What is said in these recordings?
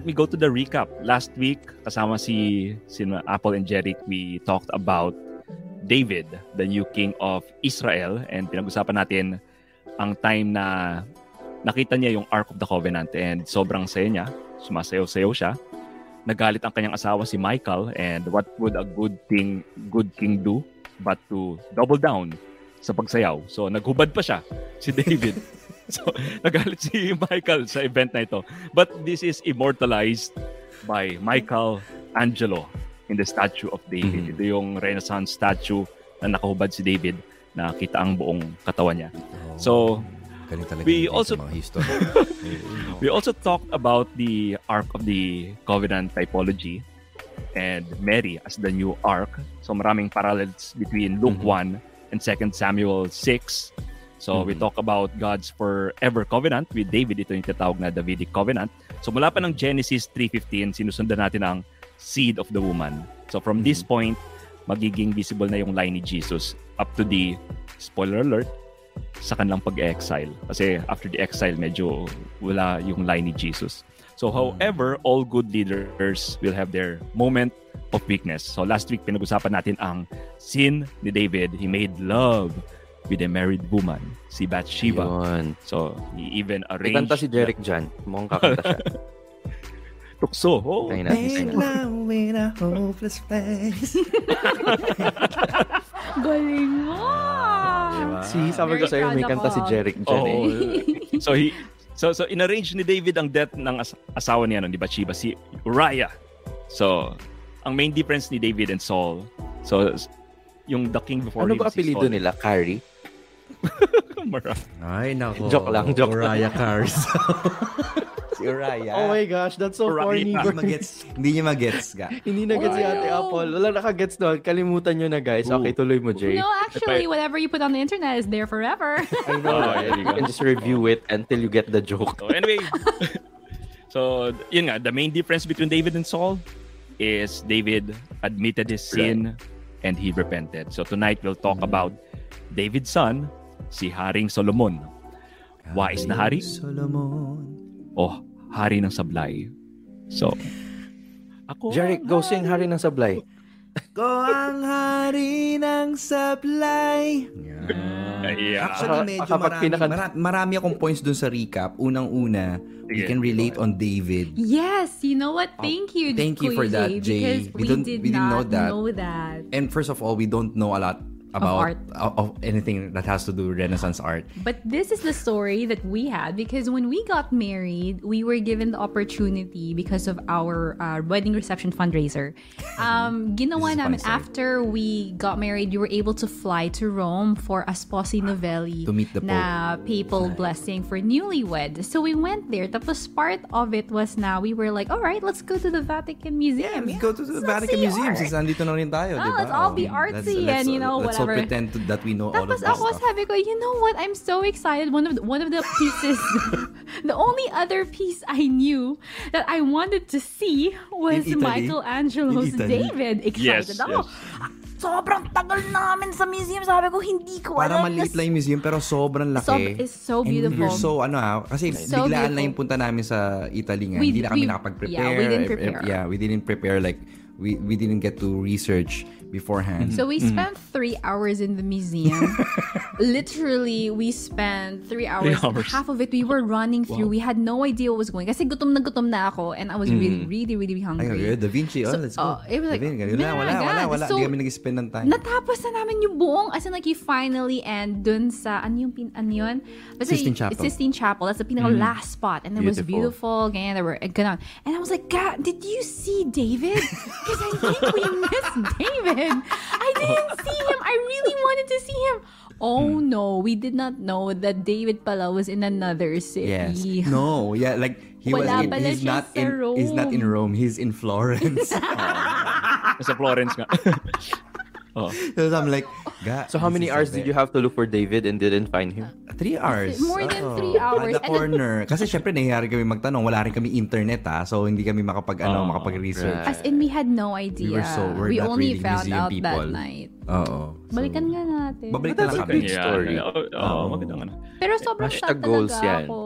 Let me go to the recap. Last week, kasama si, si Apple and Jeric, we talked about David, the new king of Israel. And pinag-usapan natin ang time na nakita niya yung Ark of the Covenant and sobrang saya niya. Sumasayaw-sayaw siya. Nagalit ang kanyang asawa si Michael and what would a good thing, good king do but to double down sa pagsayaw. So naghubad pa siya, si David. so, nagalit si Michael sa event na ito. But this is immortalized by Michael Angelo in the statue of David. Mhm. Ito yung Renaissance statue na nakahubad si David na kita ang buong katawan niya. So, Galing talaga we also- we also talked about the Ark of the Covenant typology and Mary as the new Ark. So maraming parallels between Luke Mhm. 1 and 2 Samuel 6. So we Mhm. talk about God's forever covenant with David. Ito yung tinatawag na Davidic covenant. So mula pa ng Genesis 3.15, sinusundan natin ang seed of the woman. So from this point, magiging visible na yung line ni Jesus up to the, spoiler alert, sa kanilang pag-exile. Kasi after the exile, medyo wala yung line ni Jesus. So however, all good leaders will have their moment of weakness. So last week, pinag-usapan natin ang sin ni David. He made love with a married woman, si Bathsheba. Yun. So he even May arranged... kanta si Jeric dyan. Mukhang kakanta siya. Tukso. Oh, Tayo natin, tayo in a hopeless place. Galing mo! Diba? Si, sabi ko sa'yo, may kanta si Jeric dyan Oo. eh. so he so so inarrange ni David ang death ng as- asawa niya no, ni Bathsheba si Uriah. So ang main difference ni David and Saul. So yung the king before Ano him ba si apelido Saul. nila? Carrie? Ay, nako. Joke lang, joke Uriah Cars. Si Uriah. oh my gosh, that's so Uriah. corny. Hindi magets. Hindi niya magets ga. Hindi na gets si Ate. Apple. Wala nakagets doon. Kalimutan nyo na guys. Okay, tuloy mo, Jay. No, actually, whatever you put on the internet is there forever. I know. Oh, you you can just review it until you get the joke. So anyway, so yun nga, the main difference between David and Saul is David admitted his sin and he repented. So tonight we'll talk about David's son, si Haring Solomon. Wais na hari Solomon. o hari ng sablay. So, ako... Jeric, go sing Hari ng Sablay. Ko ang hari ng sablay. Yeah. Actually, medyo marami, marami akong points dun sa recap. Unang-una, we can relate on David. yes, you know what? Thank you, Thank you for that, Jay. Because We we, don't- did we didn't know that. know that. And first of all, we don't know a lot about art. of, of anything that has to do with Renaissance art. But this is the story that we had because when we got married, we were given the opportunity because of our uh, wedding reception fundraiser. Um, ginawa namin after we got married, you were able to fly to Rome for a Sposi Novelli To meet the na papal blessing for newlywed. So we went there. Tapos part of it was now we were like, all right, let's go to the Vatican Museum. Yeah, let's go to the Let's Vatican Museum since nandito na rin tayo, Oh, let's all be Oh, artsy and, you know, let's all whatever. pretend to, that we know all of Tapos this ako stuff. sabi ko, you know what? I'm so excited. One of the, one of the pieces, the only other piece I knew that I wanted to see was In Italy? Michelangelo's In Italy? David. Excited Yes, ako. Sobrang tagal namin sa museum. Sabi ko, hindi ko Parang alam. maliit lang yung museum pero sobrang laki. So, it's so And beautiful. we're so ano ha, kasi So biglaan lang beautiful. yung punta namin sa Italy nga. We- Hindi na kami we- nakapag-prepare. yeah, we didn't If- if- prepare. yeah, we didn't prepare like we we didn't get to research beforehand. So we mm-hmm. spent three hours in the museum. Literally, we spent three hours. hours. Half of it we were running through. We had no idea what was going. Kasi gutom na gutom na ako, and I was really, mm-hmm. really, really hungry. okay, Da Vinci, oh, So, let's go. oh, it was like, Vinci, ganun na, wala, wala, wala. So, Hindi kami nag-spend ng time. Natapos na namin yung buong, as in like you finally end dun sa, ano yung, pin, ano yun? Basta Sistine Chapel. Sistine Chapel. That's the pinaka mm-hmm. last spot. And it was Beautiful. beautiful. Ganyan, there were, ganun. And I was like, God, did you see David? Because I think we missed David. I didn't see him. I really wanted to see him. Oh hmm. no, we did not know that David pala was in another city. Yes. No, yeah, like he Wala was in, he's not sa in he's not in Rome. Rome, he's in Florence. Sa Florence nga. oh. so I'm like, ga, So how many hours did you have to look for David and didn't find him? Three hours. More than Oo. three hours. At the corner. Kasi syempre, nahihiari kami magtanong. Wala rin kami internet ha. So, hindi kami makapag, ano, Oh, makapag-research. right. As in, we had no idea. We were so- we're not only really found museum out people. that night. Oo. So, Balikan nga natin. Babalik na That's lang a kami. good story. Oo, oh, Oo. magandang ano. Pero sobrang sad goals talaga yan. ako.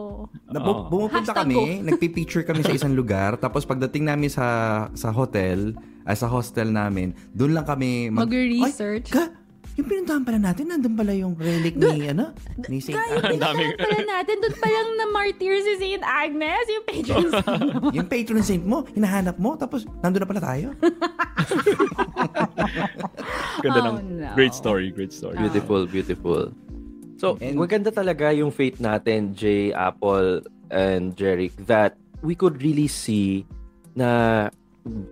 Na, bu- Oo. bumupunta Hashtag kami, nagpi-picture kami sa isang lugar, tapos pagdating namin sa sa hotel, ay sa hostel namin, doon lang kami Mag-research. Ay, ka, yung pinuntahan pala natin, nandun pala yung relic ni, ano, ni Saint Kaya Ang daming- pinuntahan pala natin, doon pa lang na martyr si Saint Agnes, yung patron saint. yung patron saint mo, hinahanap mo, tapos nandun na pala tayo. Ganda Oh, ng no. great story, great story. Beautiful, beautiful. So, And- maganda talaga yung faith natin, Jay, Apple, and Jeric, that we could really see na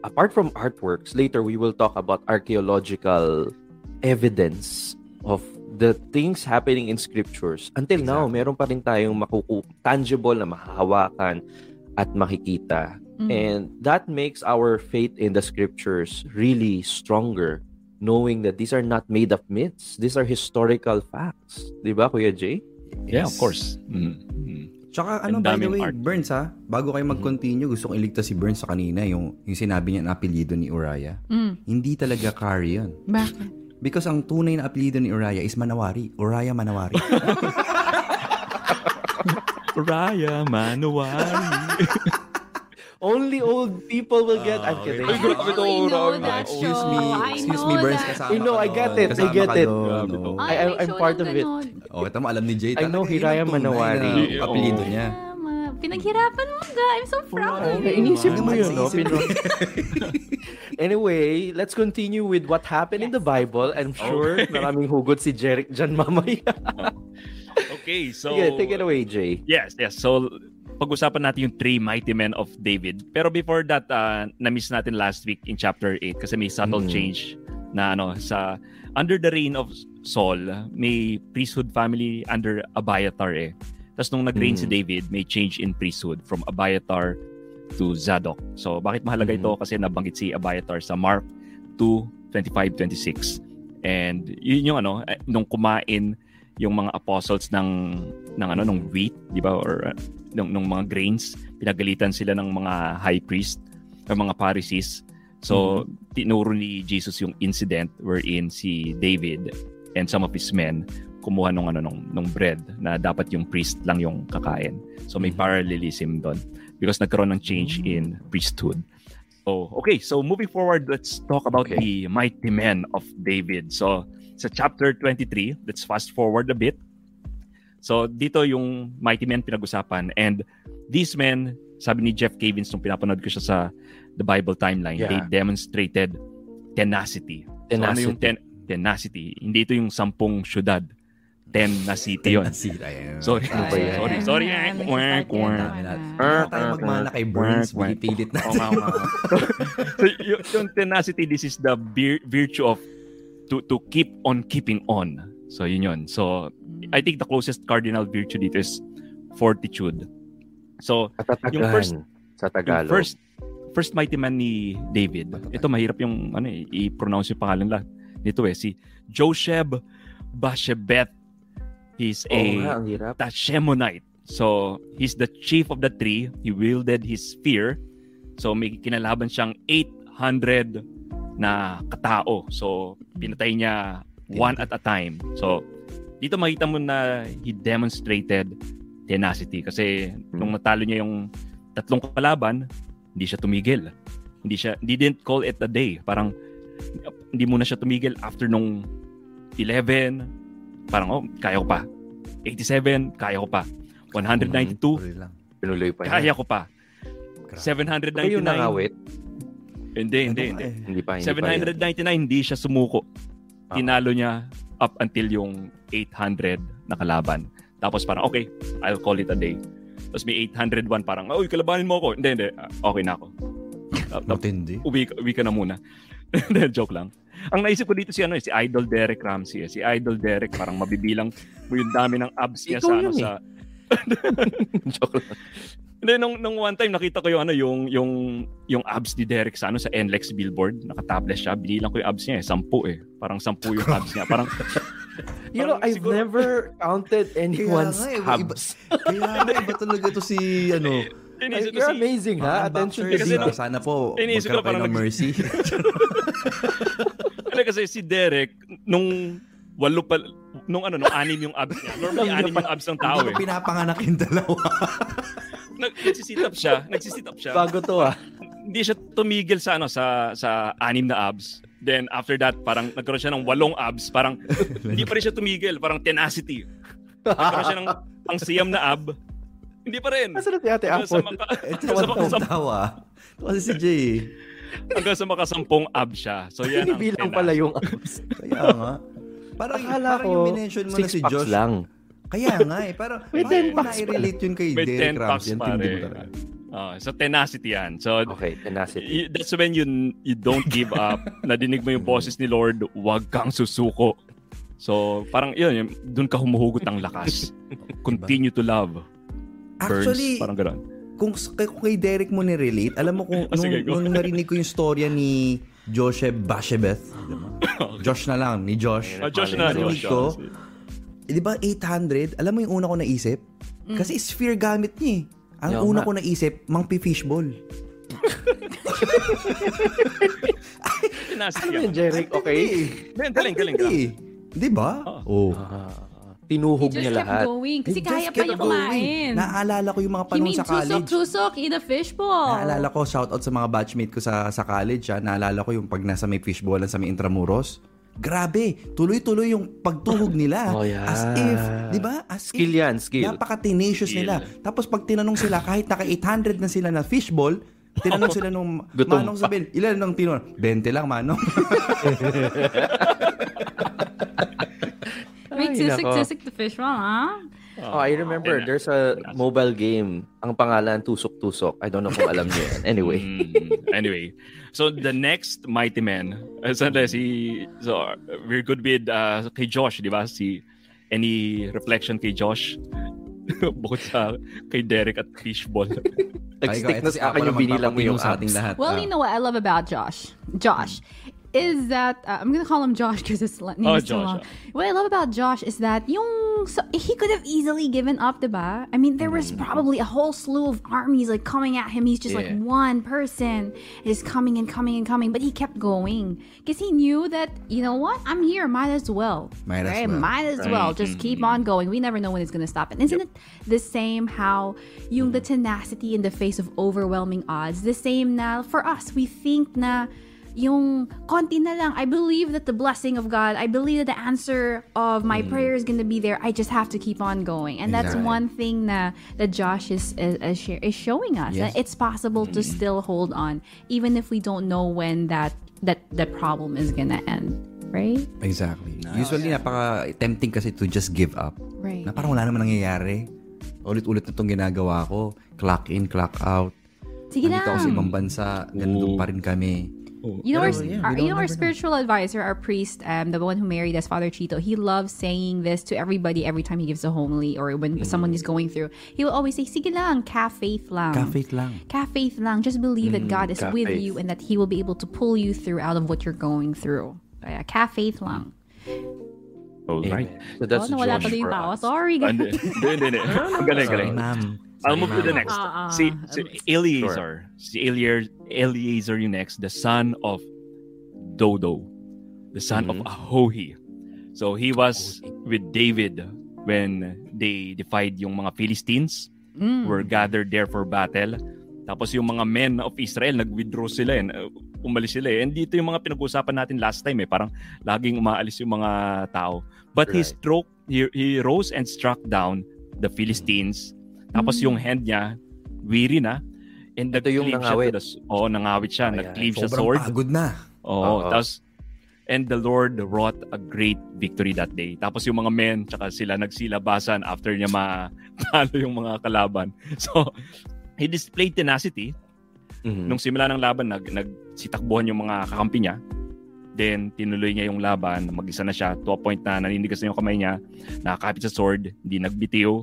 apart from artworks, later we will talk about archaeological evidence of the things happening in scriptures. Until now, meron pa rin tayong makuku tangible na mahahawakan at makikita. Mm. And that makes our faith in the scriptures really stronger, knowing that these are not made up myths. These are historical facts. Di ba, Kuya Jay? Yeah, of course. Mm. Tsaka ano, by the way, art. Burns ha, bago kayo mag-continue, gusto kong iligtas si Burns sa kanina, yung, yung sinabi niya na apelyido ni Uriah. Mm. Hindi talaga Kari yun. Bakit? Because ang tunay na apelyido ni Uriah is Manawari. Uriah Manawari. Raya Manuwari. Only old people will get... I'm Oh, kidding. Ay, grabe to, I know Raya. that excuse show. me, I excuse know me, Burns, that. kasama I know, ka I get doon. it, I get it. no? I- I'm part of it. Oh, ito mo, alam ni Jay. I know Hiraya Manawari. na Oo. apelyido niya. Pinaghirapan mo ga. I'm so proud of you. inisip mo yun, no? anyway, let's continue with what happened in the Bible. I'm sure Okay. maraming hugot si Jeric dyan mamaya. Okay, so... Sige, take it away, Jay. Yes, yes. So, pag-usapan natin yung three mighty men of David. Pero before that, uh, na-miss natin last week in chapter 8 kasi may subtle Mm. change na ano, sa under the reign of Saul, may priesthood family under Abiathar eh. Tapos nung nag-reign si Mm. David, may change in priesthood from Abiathar to Zadok. So, bakit mahalaga ito? Kasi nabanggit si Abiathar sa Mark 2, 25-26. And yun yung ano, eh, nung kumain yung mga apostles ng ng ano ng wheat, 'di ba? Or uh, ng, ng mga grains, pinagalitan sila ng mga high priest ng mga Pharisees. So, tinuro ni Jesus yung incident wherein si David and some of his men kumuha nung ano nung, nung bread na dapat yung priest lang yung kakain. So may Mhm. parallelism doon because nagkaroon ng change in priesthood. Oh, okay. So moving forward, let's talk about Okay. the mighty men of David. So sa chapter 23, let's fast forward a bit. So dito yung mighty men pinag-usapan and these men, sabi ni Jeff Cavins nung pinapanood ko siya sa the Bible timeline, Yeah. they demonstrated tenacity. So ano yung Tenacity. ten- tenacity? Hindi ito yung sampung syudad. Ten na city yun. Sorry. Ano? Sorry, sorry. Ayan, Quack, quack. tayo magmana kay Burns. Pilit natin. so, yung, yung tenacity, this is the vir- virtue of to to keep on keeping on. So, yun yun. So, I think the closest cardinal virtue dito is fortitude. So, Katatagan Yung first- sa yung Tagalog. first first mighty man ni David. Ito mahirap yung ano eh, i-pronounce yung pangalan lang nito eh si Josheb Bashebeth. He's Oo a nga. Tashemonite. So, he's the chief of the three. He wielded his spear. So, may kinalaban siyang 800 na katao. So, pinatay niya one at a time. So, dito makita mo na he demonstrated tenacity. Kasi nung natalo niya yung tatlong kalaban, hindi siya tumigil. Hindi siya, he didn't call it a day. Parang, hindi muna siya tumigil after nung 11, parang, oh, kaya ko pa. 87, kaya ko pa. 192, Tuloy lang. Pinuloy pa niya. kaya ko pa. Grabe. Kayo 799, nangawit? Hindi, hindi, Ano hindi. eh? Hindi pa, hindi pa. 799, hindi siya sumuko. Ah. Tinalo niya up until yung 800 na kalaban. Tapos parang, okay, I'll call it a day. Tapos may 801 parang, uy, kalabanin mo ako. Hindi, hindi. ah, Okay na ako. Tap- Matindi. uwi, uwi ka na muna. Hindi, Joke lang. Ang naisip ko dito si ano, eh, si Idol Derek Ramsey. Eh. Si Idol Derek parang mabibilang mo yung dami ng abs niya Ikaw sa ano eh. sa Joke lang. Hindi nung nung one time nakita ko yung ano yung yung yung abs ni Derek sa ano sa NLEX billboard, naka-topless siya. Binilang ko yung abs niya eh, sampu eh. Parang sampu yung abs niya. Parang You know, I've siguro- never counted anyone's nga eh, iba- abs. Kaya nga, iba talaga to si, ano, inisip ko You're si amazing, ha? Attention to nung- Sana po, Iniisip ko magkaroon kayo parang ng mercy. Kasi si Derek nung walo pa nung ano nung anim yung abs niya. Normally anim yung abs ng tao eh. pinapanganak yung dalawa. Nag, nagsisit up siya, nagsisit up siya. Bago to, ah. Hindi siya tumigil sa ano sa sa anim na abs. Then after that, parang nagkaroon siya ng walong abs. Parang hindi pa rin siya tumigil. Parang tenacity. Nagkaroon siya ng ang siyam na ab. Hindi pa rin. Nasaan na si Ate sa, Apple? maka, Ito hanggang sa, ang makasam, tawa. Kasi si Jay. eh. hanggang sa makasampung ab siya. So yan ang tenas. pala yung abs. Kaya nga. Parang, Akala parang ko, yung minention mo na si Josh. lang. Kaya nga eh. Parang, May paano 10 mo packs na-relate yun kay May Derek 10 packs Ramsey? Pa tindi mo rin. talaga. Ah, so tenacity yan. So Okay, tenacity. y- that's when you you don't give up. Nadinig mo yung boses ni Lord, huwag kang susuko. So, parang yun, yun doon ka humuhugot ng lakas. Continue to love. Burns, Actually, parang gano'n. kung, kung kay Derek mo ni-relate, alam mo kung sige, nung, go. nung narinig ko yung storya ni Joseph Bashebeth, Josh na lang, ni Josh. Ah, Josh na, Narinig Josh. ko, Eh, di ba 800? Alam mo yung una ko naisip? Kasi sphere gamit niya eh. Ang Yeah, una nga. ko naisip, mangpi fishball. Tenacity Ano yun, Jeric? Okay? Galing, galing, galing. Hindi. Di ba? Oh. Ah, tinuhog He just niya kept lahat. going. Kasi He kaya just pa kept niya going. kumain. Naaalala ko yung mga He panahon mean sa college. tusok-tusok in a fishbowl. Naalala ko, shoutout sa mga batchmate ko sa sa college. Ha. Naalala ko yung pag nasa may fishballan sa may Intramuros. Grabe, tuloy-tuloy yung pagtuhog nila. Oh, yeah. As if, di ba? As Skill if, yan, skill. Napaka-tenacious Skill. nila. Tapos pag tinanong sila, kahit naka 800 na sila na fishball, tinanong sila nung Gutom Manong pa. sabihin, ilan nang tinanong? 20 lang, Manong. Ay, tusok-tusok the fishbowl, ha? Oh, I remember, Tena- there's a mobile game. Ang pangalan, Tusok-Tusok. I don't know kung alam niyo yan. Anyway. Mm, anyway, so the next mighty man, so, si, so we're good with uh, kay Josh, di ba? Si, any reflection kay Josh? Bukod sa kay Derek at Fishball. Nag-stick na sa akin yung binilang mo yung sa ating lahat. Well, Ah. you know what I love about Josh? Josh is that uh, I'm gonna call him Josh because his name Oh, is too long. What I love about Josh is that yung so, he could have easily given up, diba? I mean, there was probably a whole slew of armies like coming at him. He's just like one person is coming and coming and coming, but he kept going because he knew that you know what? I'm here. Might as well. Might as right? well. Might as well. Just keep on going. We never know when it's gonna stop. And isn't it the same how yung the tenacity in the face of overwhelming odds? The same now for us. We think na yung konti na lang. I believe that the blessing of God, I believe that the answer of my prayer is gonna be there. I just have to keep on going. And that's Exactly. one thing na that Josh is is, is, showing us. Yes. That it's possible to still hold on even if we don't know when that that that problem is gonna end. Right? Exactly. Usually, napaka-tempting kasi to just give up. Right. Na parang wala naman nangyayari. Ulit-ulit na itong ginagawa ko. Clock in, clock out. Sige Nandito ako sa lang. ibang bansa. Ganun Oo. pa rin kami. You know, our, yeah, our, you know our never know. spiritual advisor, our priest, um, the one who married us, Father Chito. He loves saying this to everybody every time he gives a homily or when Mm. someone is going through. He will always say, "Sige lang, ka faith lang, Ka-faith lang. ka faith lang. Just believe that God is ka with faith. you and that He will be able to pull you through out of what you're going through. Kaya ka faith lang. All right. So that's oh, nawala Josh tuloy for us. Sorry, Ah, guys. Hindi, hindi, hindi. hindi. Galing, galing. ma'am. I'll move to the next. Ah, ah. Si, si Eliezer. Si Eliezer, Eliezer yung next. The son of Dodo. The son of Ahohi. So he was with David when they defied yung mga Philistines. Mm. Were gathered there for battle. Tapos yung mga men of Israel, nag-withdraw sila eh. Umalis sila eh. And dito yung mga pinag-usapan natin last time eh. Parang laging umaalis yung mga tao. But he Right. stroke, he, he rose and struck down the Philistines. Tapos Mm. yung hand niya, weary na. And Ito yung siya nangawit. the, oh, nangawit siya. Ayan. Nag-cleave siya Sobrang sword. pagod na. Oo. Oo. Tapos, and the Lord wrought a great victory that day. Tapos yung mga men, tsaka sila nagsilabasan after niya matalo yung mga kalaban. So, he displayed tenacity. Mhm. Nung simula ng laban, nag, nagsitakbuhan yung mga kakampi niya. Then, tinuloy niya yung laban. Mag-isa na siya to a point na naninigas na yung kamay niya. Nakakapit sa sword. Hindi nagbitiw.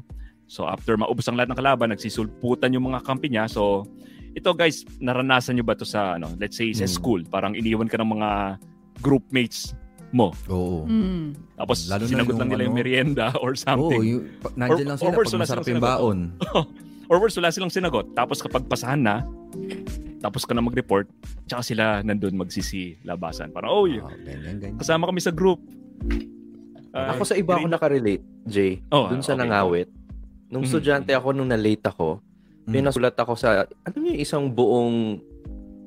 So, after maubos ang lahat ng kalaban, nagsisulputan yung mga kampi niya. So, ito guys, naranasan nyo ba to sa, ano, let's say, sa Hmm. school? Parang iniwan ka ng mga groupmates mo. Oo. Mm. Tapos, Lalo na sinagot lang yung nila yung ano, merienda or Oo, something. yung, pa- nandyan Or- lang or sila worse, pag wala masarap yung baon. Or worse, wala silang sinagot. Tapos kapag pasahan na, tapos ka na mag-report, tsaka sila nandun magsisi labasan. Parang, oh, Ah, ganyan, ganyan. kasama kami sa group. Ah, Ako sa iba ako nakarelate, Jay. Oh, dun sa okay. nangawit. Nung estudyante ako, nung na-late ako, Mm. pinasulat ako sa, ano yung isang buong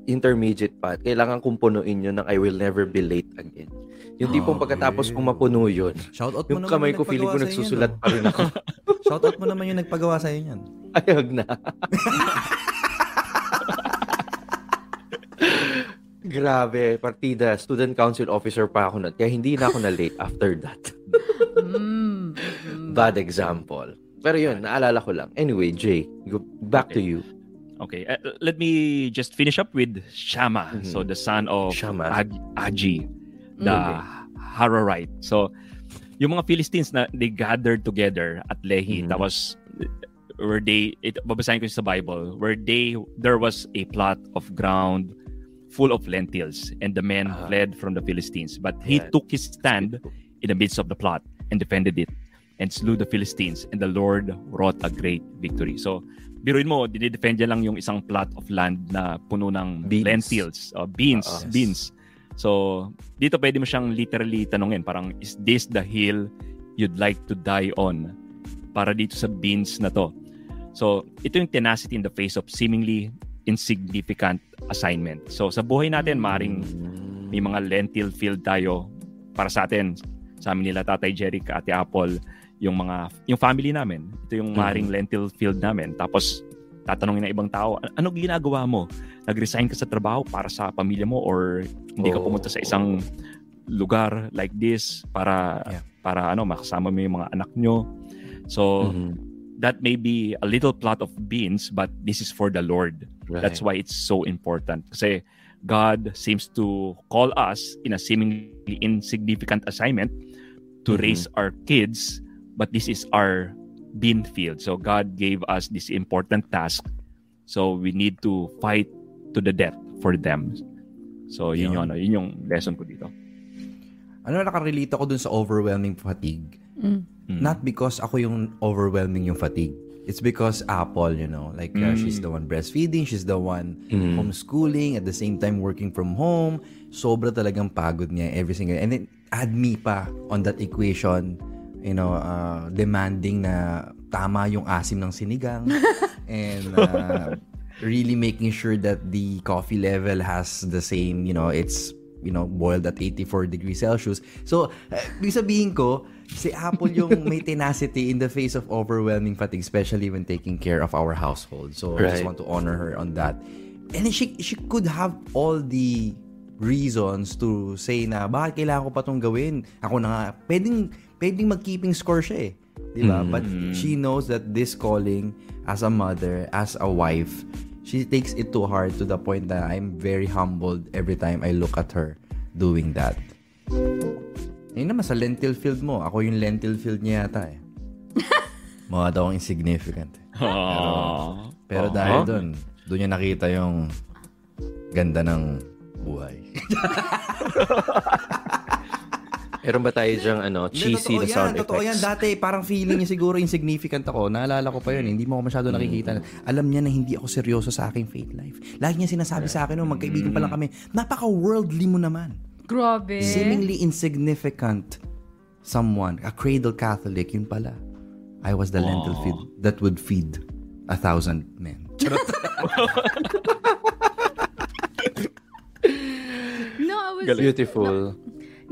intermediate path, kailangan kong punuin yun ng I will never be late again. Yung tipong Oh, pagkatapos kong mapuno yun, Shoutout mo yung naman kamay ko feeling ko nagsusulat pa rin ako. no? Shoutout mo naman yung nagpagawa sa'yo niyan. Ayag na. Grabe, partida, student council officer pa ako nun. Kaya hindi na ako na late after that. Mm. Bad example. Pero yun, naalala ko lang. Anyway, Jay, go back to Okay. you. Okay, uh, let me just finish up with Shama. Mhm. So, the son of Shama. Ag- Aji, the Okay. Hararite. So, yung mga Philistines na they gathered together at Lehi, Mhm. tapos where they, it, babasahin ko sa Bible, where they, there was a plot of ground full of lentils, and the men Ah. fled from the Philistines. But he Ayan. took his stand in the midst of the plot and defended it and slew the Philistines and the Lord wrought a great victory. So, biruin mo, dinidefend niya lang yung isang plot of land na puno ng Beans. lentils, uh, beans, yes. beans. So, dito pwede mo siyang literally tanungin, parang, is this the hill you'd like to die on? Para dito sa beans na to. So, ito yung tenacity in the face of seemingly insignificant assignment. So, sa buhay natin, maring may mga lentil field tayo para sa atin. Sa amin nila Tatay Jerry, Ate Apple, yung mga yung family namin. Ito yung maring lentil field namin. Tapos tatanungin ng ibang tao, "An- ano ginagawa mo? Nag-resign ka sa trabaho para sa pamilya mo or hindi ka pumunta sa isang lugar like this para Yeah. para ano makasama mo yung mga anak nyo. So Mhm. that may be a little plot of beans but this is for the Lord. Right. That's why it's so important. Kasi God seems to call us in a seemingly insignificant assignment to Mhm. raise our kids, but this is our bean field. So God gave us this important task. So we need to fight to the death for them. So yun Yun. yung, ano, yun yung lesson ko dito. Ano nakarelate ako dun sa overwhelming fatigue? Mm. Mm. Not because ako yung overwhelming yung fatigue. It's because Apple, you know, like uh, Mm. she's the one breastfeeding, she's the one Mm. homeschooling, at the same time working from home. Sobra talagang pagod niya every single And then add me pa on that equation, you know, uh, demanding na tama yung asim ng sinigang and uh, really making sure that the coffee level has the same, you know, it's you know, boiled at 84 degrees Celsius. So, uh, ibig sabihin ko, si Apple yung may tenacity in the face of overwhelming fatigue, especially when taking care of our household. So, I just Right. want to honor her on that. And she, she could have all the reasons to say na, bakit kailangan ko pa itong gawin? Ako na nga, pwedeng, pwedeng mag-keeping score siya eh. Di ba? But she knows that this calling as a mother, as a wife, she takes it to heart to the point that I'm very humbled every time I look at her doing that. Ayun naman, sa lentil field mo. Ako yung lentil field niya yata eh. Mga daw akong insignificant. Aww. Pero Aww. dahil doon, doon niya nakita yung ganda ng buhay. Meron ba tayo dyang ano, cheesy na Hindi, totoo sound yan, totoo yan. effects? Dati, parang feeling niya siguro insignificant ako. Naalala ko pa yun. Hindi mo ako masyado nakikita. Alam niya na hindi ako seryoso sa aking faith life. Lagi niya sinasabi sa akin, no, magkaibigan pa lang kami, napaka-worldly mo naman. Grabe. Seemingly insignificant someone, a cradle Catholic, yun pala. I was the lentil feed that would feed a thousand men. No, I was Beautiful. No,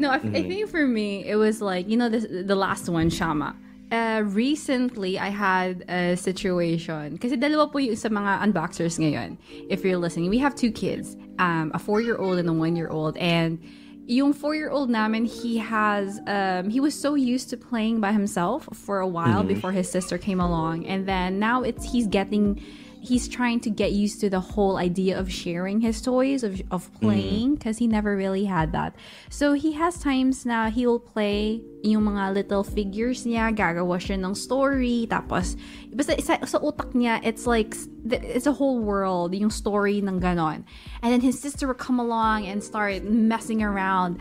I, I think for me, it was like, you know, the, the last one, Shama. Uh, recently, I had a situation. Kasi dalawa po yung sa mga unboxers ngayon. If you're listening, we have two kids. Um, a four-year-old and a one-year-old. And yung four-year-old namin, he has, um, he was so used to playing by himself for a while before his sister came along. And then now it's, he's getting he's trying to get used to the whole idea of sharing his toys of of mm-hmm. playing because he never really had that. So he has times na he'll play yung mga little figures niya, gagawa siya ng story, tapos basta sa, sa utak niya, it's like it's a whole world, yung story ng ganon. And then his sister will come along and start messing around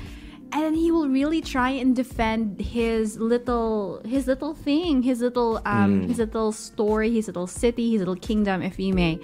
and then he will really try and defend his little his little thing his little um his little story his little city his little kingdom if you may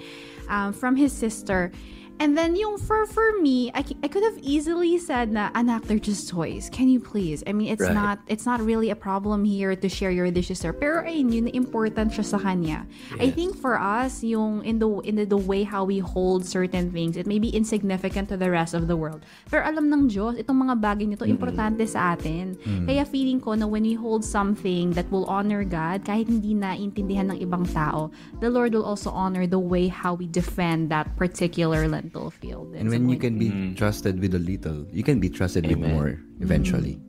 um, from his sister and then yung for for me I, I could have easily said na anak they're just toys. Can you please? I mean it's Right. not it's not really a problem here to share your dishes sir. Pero ayun yun important siya sa kanya. I think for us yung in the in the, the way how we hold certain things it may be insignificant to the rest of the world. Pero alam ng Diyos itong mga bagay nito mm. importante sa atin. Mm. Kaya feeling ko na when we hold something that will honor God kahit hindi naintindihan ng ibang tao the Lord will also honor the way how we defend that particular lentil field And when you can be Mm. trusted with a little, you can be trusted with more eventually.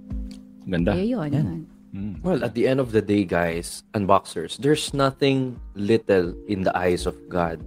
Ganda. Ayun, yun. Well, at the end of the day, guys, unboxers, there's nothing little in the eyes of God.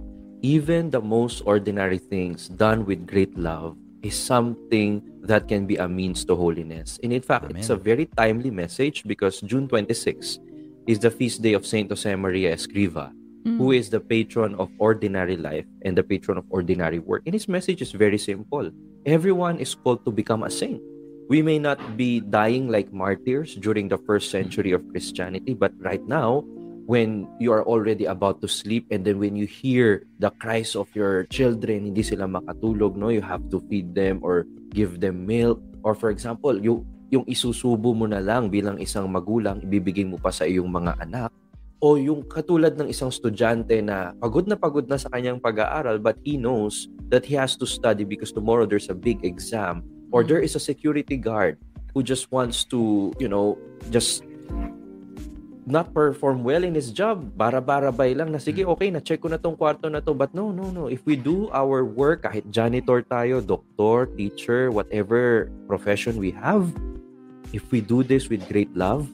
Even the most ordinary things done with great love is something that can be a means to holiness. And in fact, it's a very timely message because June 26 is the feast day of Saint Jose Maria Escriva, who is the patron of ordinary life and the patron of ordinary work. And his message is very simple. Everyone is called to become a saint. We may not be dying like martyrs during the first century of Christianity, but right now, when you are already about to sleep and then when you hear the cries of your children, hindi sila makatulog, no? You have to feed them or give them milk. Or for example, yung, yung isusubo mo na lang bilang isang magulang, ibibigay mo pa sa iyong mga anak. O yung katulad ng isang estudyante na pagod na pagod na sa kanyang pag-aaral but he knows that he has to study because tomorrow there's a big exam or there is a security guard who just wants to, you know, just not perform well in his job. Bara-barabay lang na, sige, okay, na-check ko na tong kwarto na to. But no, no, no. If we do our work, kahit janitor tayo, doktor, teacher, whatever profession we have, if we do this with great love,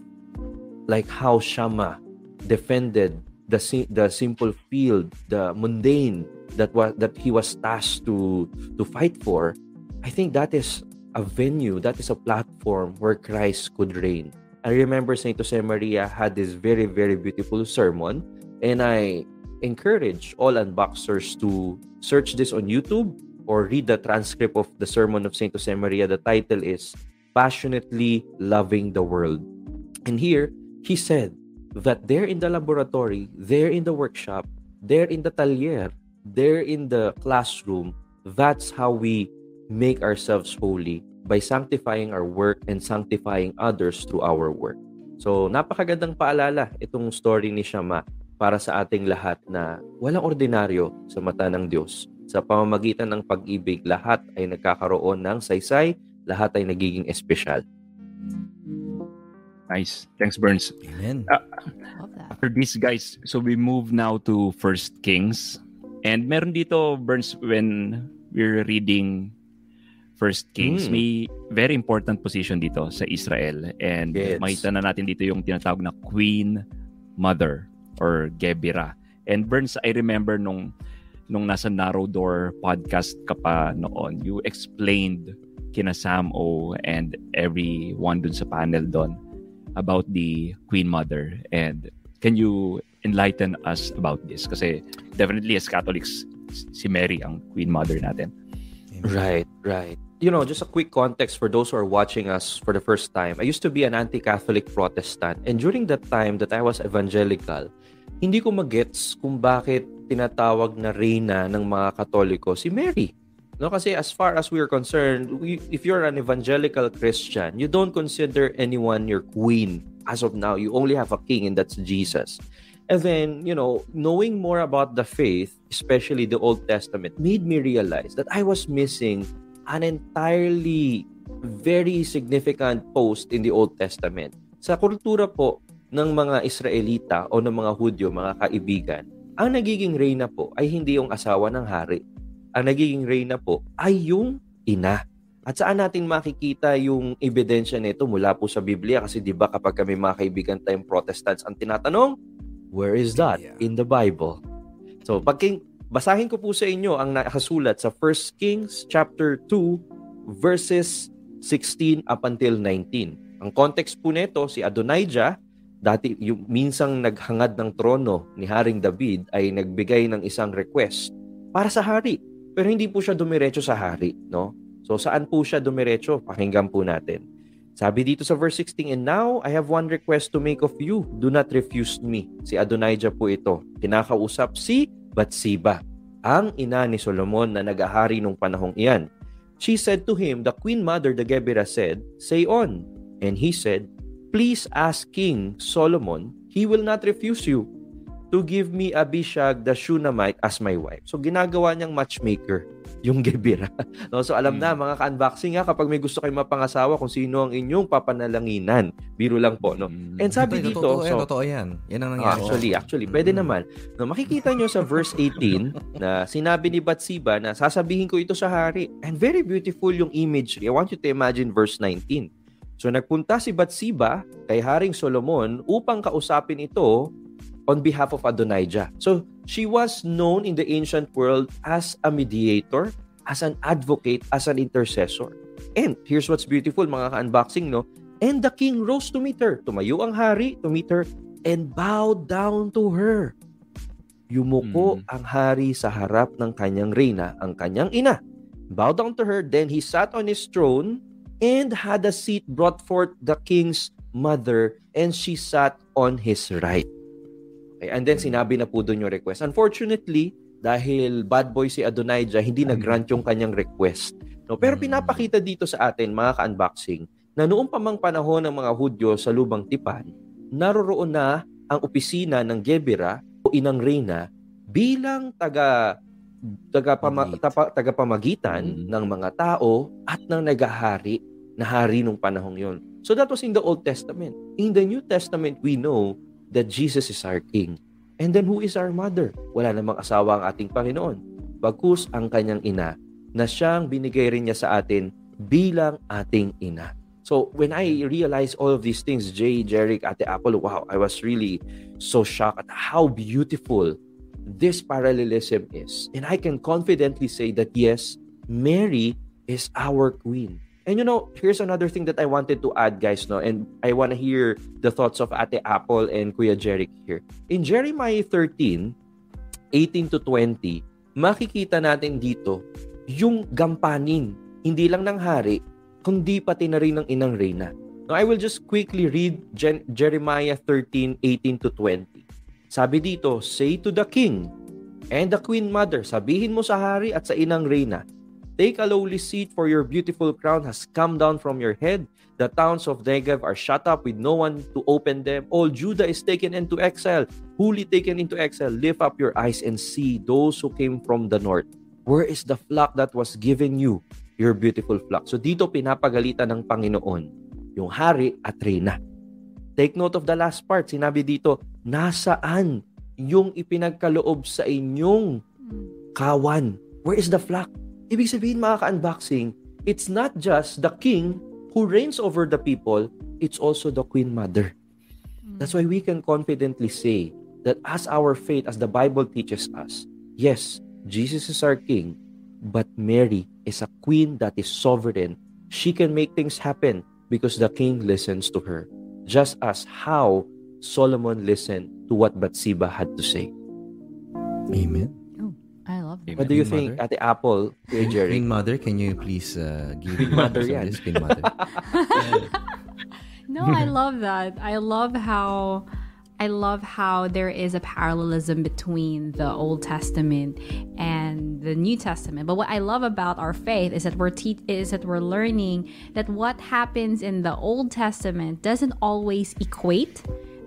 like how Shama defended the the simple field, the mundane that was that he was tasked to to fight for, I think that is a venue, that is a platform where Christ could reign. I remember Saint Jose Maria had this very very beautiful sermon, and I encourage all unboxers to search this on YouTube or read the transcript of the sermon of Saint Jose Maria. The title is "Passionately Loving the World," and here he said that there in the laboratory, there in the workshop, there in the talyer, there in the classroom, that's how we make ourselves holy by sanctifying our work and sanctifying others through our work. So, napakagandang paalala itong story ni Shama para sa ating lahat na walang ordinaryo sa mata ng Diyos. Sa pamamagitan ng pag-ibig, lahat ay nagkakaroon ng saysay, lahat ay nagiging espesyal. Nice. Thanks, Burns. Amen. Love that. After this, guys, so we move now to First Kings. And meron dito, Burns, when we're reading First Kings, Mm. may very important position dito sa Israel. And Yes. makita na natin dito yung tinatawag na Queen Mother or Gebira. And Burns, I remember nung nung nasa Narrow Door podcast ka pa noon, you explained kina Sam O and everyone dun sa panel doon about the Queen Mother. And can you enlighten us about this? Kasi definitely as Catholics, si Mary ang Queen Mother natin. Right, right. You know, just a quick context for those who are watching us for the first time. I used to be an anti-Catholic Protestant. And during that time that I was evangelical, hindi ko magets kung bakit tinatawag na reyna ng mga Katoliko si Mary. No, kasi as far as we are concerned, we, if you're an evangelical Christian, you don't consider anyone your queen. As of now, you only have a king and that's Jesus. And then, you know, knowing more about the faith, especially the Old Testament, made me realize that I was missing an entirely very significant post in the Old Testament. Sa kultura po ng mga Israelita o ng mga Hudyo, mga kaibigan, ang nagiging reyna po ay hindi yung asawa ng hari. Ang nagiging reyna po ay yung ina. At saan natin makikita yung ebidensya nito mula po sa Biblia? Kasi di ba kapag kami mga kaibigan tayong Protestants ang tinatanong, where is that in the Bible? So, pagking basahin ko po sa inyo ang nakasulat sa 1 Kings chapter 2 verses 16 up until 19. Ang context po nito si Adonijah dati yung minsang naghangad ng trono ni Haring David ay nagbigay ng isang request para sa hari. Pero hindi po siya dumiretso sa hari, no? So saan po siya dumiretso? Pakinggan po natin. Sabi dito sa verse 16, And now, I have one request to make of you. Do not refuse me. Si Adonijah po ito. Kinakausap si Bathsheba, ang ina ni Solomon na nagahari nung panahong iyan. She said to him, The queen mother, the Gebera, said, Say on. And he said, Please ask King Solomon, he will not refuse you to give me Abishag the Shunammite as my wife. So ginagawa niyang matchmaker yung Gebira. no, so alam na mga ka-unboxing ha kapag may gusto kayong mapangasawa kung sino ang inyong papanalanginan. Biro lang po no. And sabi Ito, dito, totoo, yan, so, totoo yan. Yan ang nangyari. actually, actually, pwede Mm. naman. No, makikita nyo sa verse 18 na sinabi ni Bathsheba na sasabihin ko ito sa hari. And very beautiful yung imagery. I want you to imagine verse 19. So nagpunta si Bathsheba kay Haring Solomon upang kausapin ito on behalf of Adonijah. So she was known in the ancient world as a mediator, as an advocate, as an intercessor. And here's what's beautiful mga ka-unboxing, no? And the king rose to meet her. Tumayo ang hari to meet her and bowed down to her. Yumuko Mm. ang hari sa harap ng kanyang reyna, ang kanyang ina. Bowed down to her, then he sat on his throne and had a seat brought forth the king's mother and she sat on his right. And then sinabi na po doon yung request. Unfortunately, dahil bad boy si Adonijah, hindi nag-grant yung kanyang request. No, pero pinapakita dito sa atin, mga ka-unboxing, na noong pamang panahon ng mga Hudyo sa Lubang Tipan, naroroon na ang opisina ng Gebera o Inang Reyna bilang taga tagapama, tapa, tagapamagitan Mm. ng mga tao at ng nagahari na hari nung panahong yon. So that was in the Old Testament. In the New Testament, we know that Jesus is our King. And then who is our mother? Wala namang asawa ang ating Panginoon. Bagkus ang kanyang ina na siyang binigay rin niya sa atin bilang ating ina. So when I realized all of these things, Jay, Jeric, Ate Apple, wow, I was really so shocked at how beautiful this parallelism is. And I can confidently say that yes, Mary is our queen. And you know, here's another thing that I wanted to add, guys, no? And I want to hear the thoughts of Ate Apple and Kuya Jeric here. In Jeremiah 13, 18 to 20, makikita natin dito yung gampanin, hindi lang ng hari, kundi pati na rin ng inang reyna. Now, I will just quickly read Gen- Jeremiah 13, 18 to 20. Sabi dito, Say to the king and the queen mother, sabihin mo sa hari at sa inang reyna, Take a lowly seat, for your beautiful crown has come down from your head. The towns of Negev are shut up with no one to open them. All Judah is taken into exile, wholly taken into exile. Lift up your eyes and see those who came from the north. Where is the flock that was given you, your beautiful flock? So dito pinapagalitan ng Panginoon yung hari at reyna. Take note of the last part. Sinabi dito, nasaan yung ipinagkaloob sa inyong kawan? Where is the flock? Ibig sabihin mga ka-unboxing, it's not just the king who reigns over the people, it's also the queen mother. That's why we can confidently say that as our faith, as the Bible teaches us, yes, Jesus is our king, but Mary is a queen that is sovereign. She can make things happen because the king listens to her, just as how Solomon listened to what Bathsheba had to say. Amen. I. What do you Queen think, Ate Apple, Kuya Jerry? Queen Mother, can you please uh, give Queen Mother some of yan. this, Queen Mother? No, I love that. I love how I love how there is a parallelism between the Old Testament and the New Testament. But what I love about our faith is that we're te- is that we're learning that what happens in the Old Testament doesn't always equate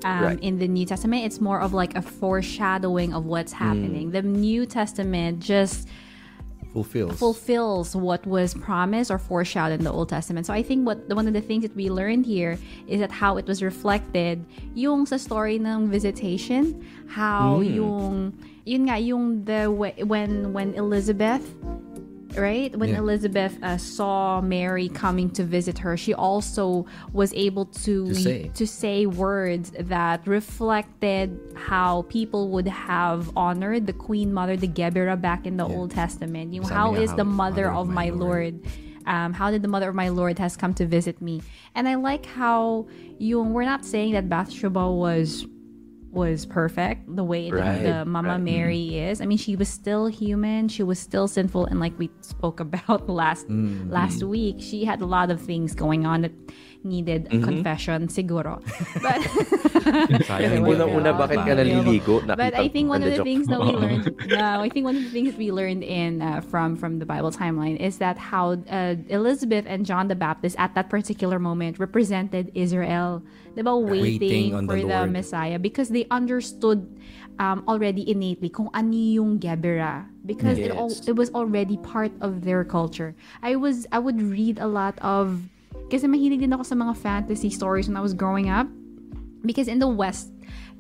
um, Right. in the New Testament. It's more of like a foreshadowing of what's happening. The New Testament just Fulfills. fulfills what was promised or foreshadowed in the Old Testament. So I think what one of the things that we learned here is that how it was reflected yung sa story ng visitation, how yung yun nga yung the when when Elizabeth right? When Yeah. Elizabeth uh, saw Mary coming to visit her, she also was able to To say. to say words that reflected how people would have honored the Queen Mother, the Gebera, back in the Old Testament. Yung, Sabi how the how- mother of my Lord? Um, how did the mother of my Lord has come to visit me? And I like how you we're not saying that Bathsheba was was perfect the way that Right, the Mama right. Mary is. I mean, she was still human. She was still sinful, and like we spoke about last Mm-hmm. last week, she had a lot of things going on that needed Mm-hmm. confession, siguro. But Sayang, Well, Unang-una, bakit ka Yeah. naliligo? but I think one of the things that we learned, no, I think one of the things that we learned in uh, from from the Bible timeline is that how uh, Elizabeth and John the Baptist at that particular moment represented Israel, diba, waiting, Waiting on for the the, Messiah because they understood um, already innately kung ano yung Gebera because it all it was already part of their culture. I was I would read a lot of kasi mahilig din ako sa mga fantasy stories when I was growing up. Because in the west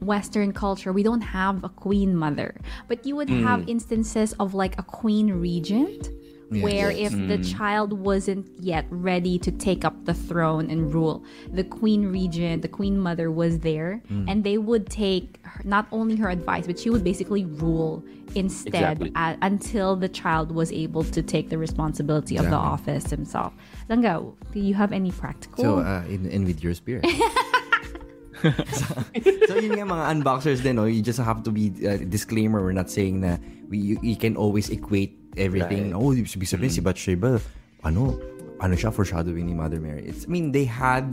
western culture we don't have a queen mother. But you would have mm. instances of like a queen regent where if the mm. child wasn't yet ready to take up the throne and rule the queen regent the queen mother was there. Mm. And they would take her, not only her advice but she would basically rule instead Exactly. until the child was able to take the responsibility of the office himself Langga, do you have any practical So, uh, in, in with your spirit. so, so, yun nga mga unboxers din, no? you just have to be uh, disclaimer, we're not saying na we, you, you can always equate everything. Right. Oh, ibig sabihin si Bathsheba, ano, ano siya foreshadowing ni Mother Mary. It's, I mean, they had,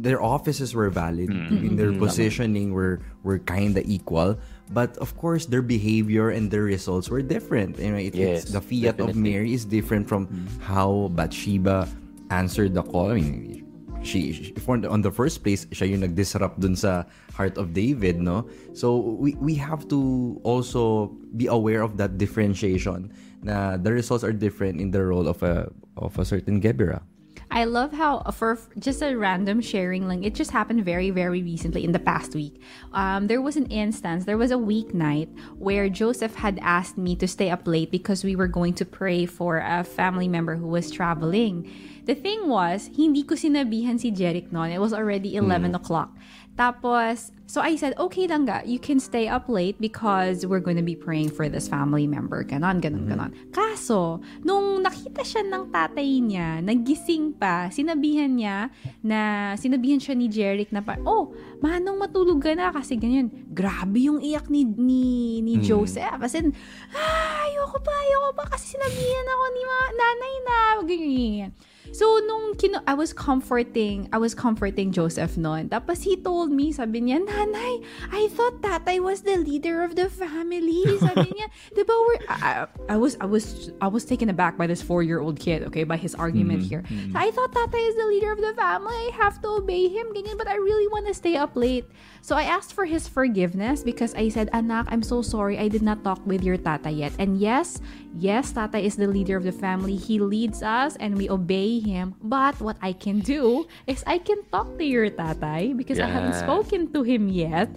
their offices were valid. I mean, their positioning were, were kind of equal. But of course, their behavior and their results were different. You know, it, Yes, it's, the fiat of. Mary is different from mm. how Bathsheba answered the call. I mean, she, she for on the first place siya yung nag-disrupt dun sa heart of David no so we we have to also be aware of that differentiation na the results are different in the role of a of a certain Gebera I love how uh, for just a random sharing link, it just happened very, very recently in the past week. Um, there was an instance, there was a weeknight where Joseph had asked me to stay up late because we were going to pray for a family member who was traveling. The thing was, hindi ko sinabihan si Jeric noon. It was already 11 o'clock. Tapos, so I said, okay lang ga, you can stay up late because we're going to be praying for this family member. Ganon, ganon, ganon. Kaso, nung nakita siya ng tatay niya, nagising pa, sinabihan niya na, sinabihan siya ni Jeric na pa, oh, manong matulog ka na kasi ganyan. Grabe yung iyak ni, ni, ni Joseph. As in, ah, ayoko pa, ayoko pa kasi sinabihan ako ni ma, nanay na, ganyan. So, nung kino- I was comforting, I was comforting Joseph noon. Tapos he told me, sabi niya, Nanay, I thought tatay was the leader of the family. Sabi niya, di ba we're, I, I was, I was, I was taken aback by this four-year-old kid, okay, by his argument mm-hmm, here. Mm-hmm. So, I thought tatay is the leader of the family. I have to obey him, ganyan, but I really want to stay up late. So, I asked for his forgiveness because I said, Anak, I'm so sorry. I did not talk with your tata yet. And yes, yes, tata is the leader of the family. He leads us and we obey him. But what I can do is I can talk to your tatay because I haven't spoken to him yet.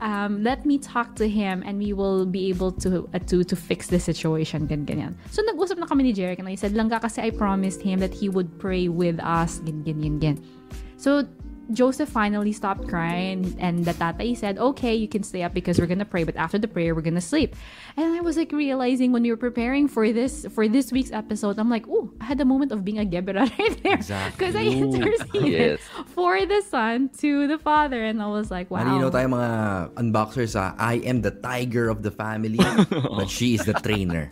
Um, let me talk to him and we will be able to uh, to to fix the situation gan ganyan. So nag-usap na kami ni Jeric and I said, Langga kasi I promised him that he would pray with us gan ganyan gan. So Joseph finally stopped crying and the tatay said, okay, you can stay up because we're gonna pray, but after the prayer, we're gonna sleep. And I was like realizing when we were preparing for this for this week's episode, I'm like, oh, I had a moment of being a Gebera right there. Exactly. Because I interceded Yes. for the son to the father. And I was like, wow. Malino tayo mga unboxers ha I am the tiger of the family but she is the trainer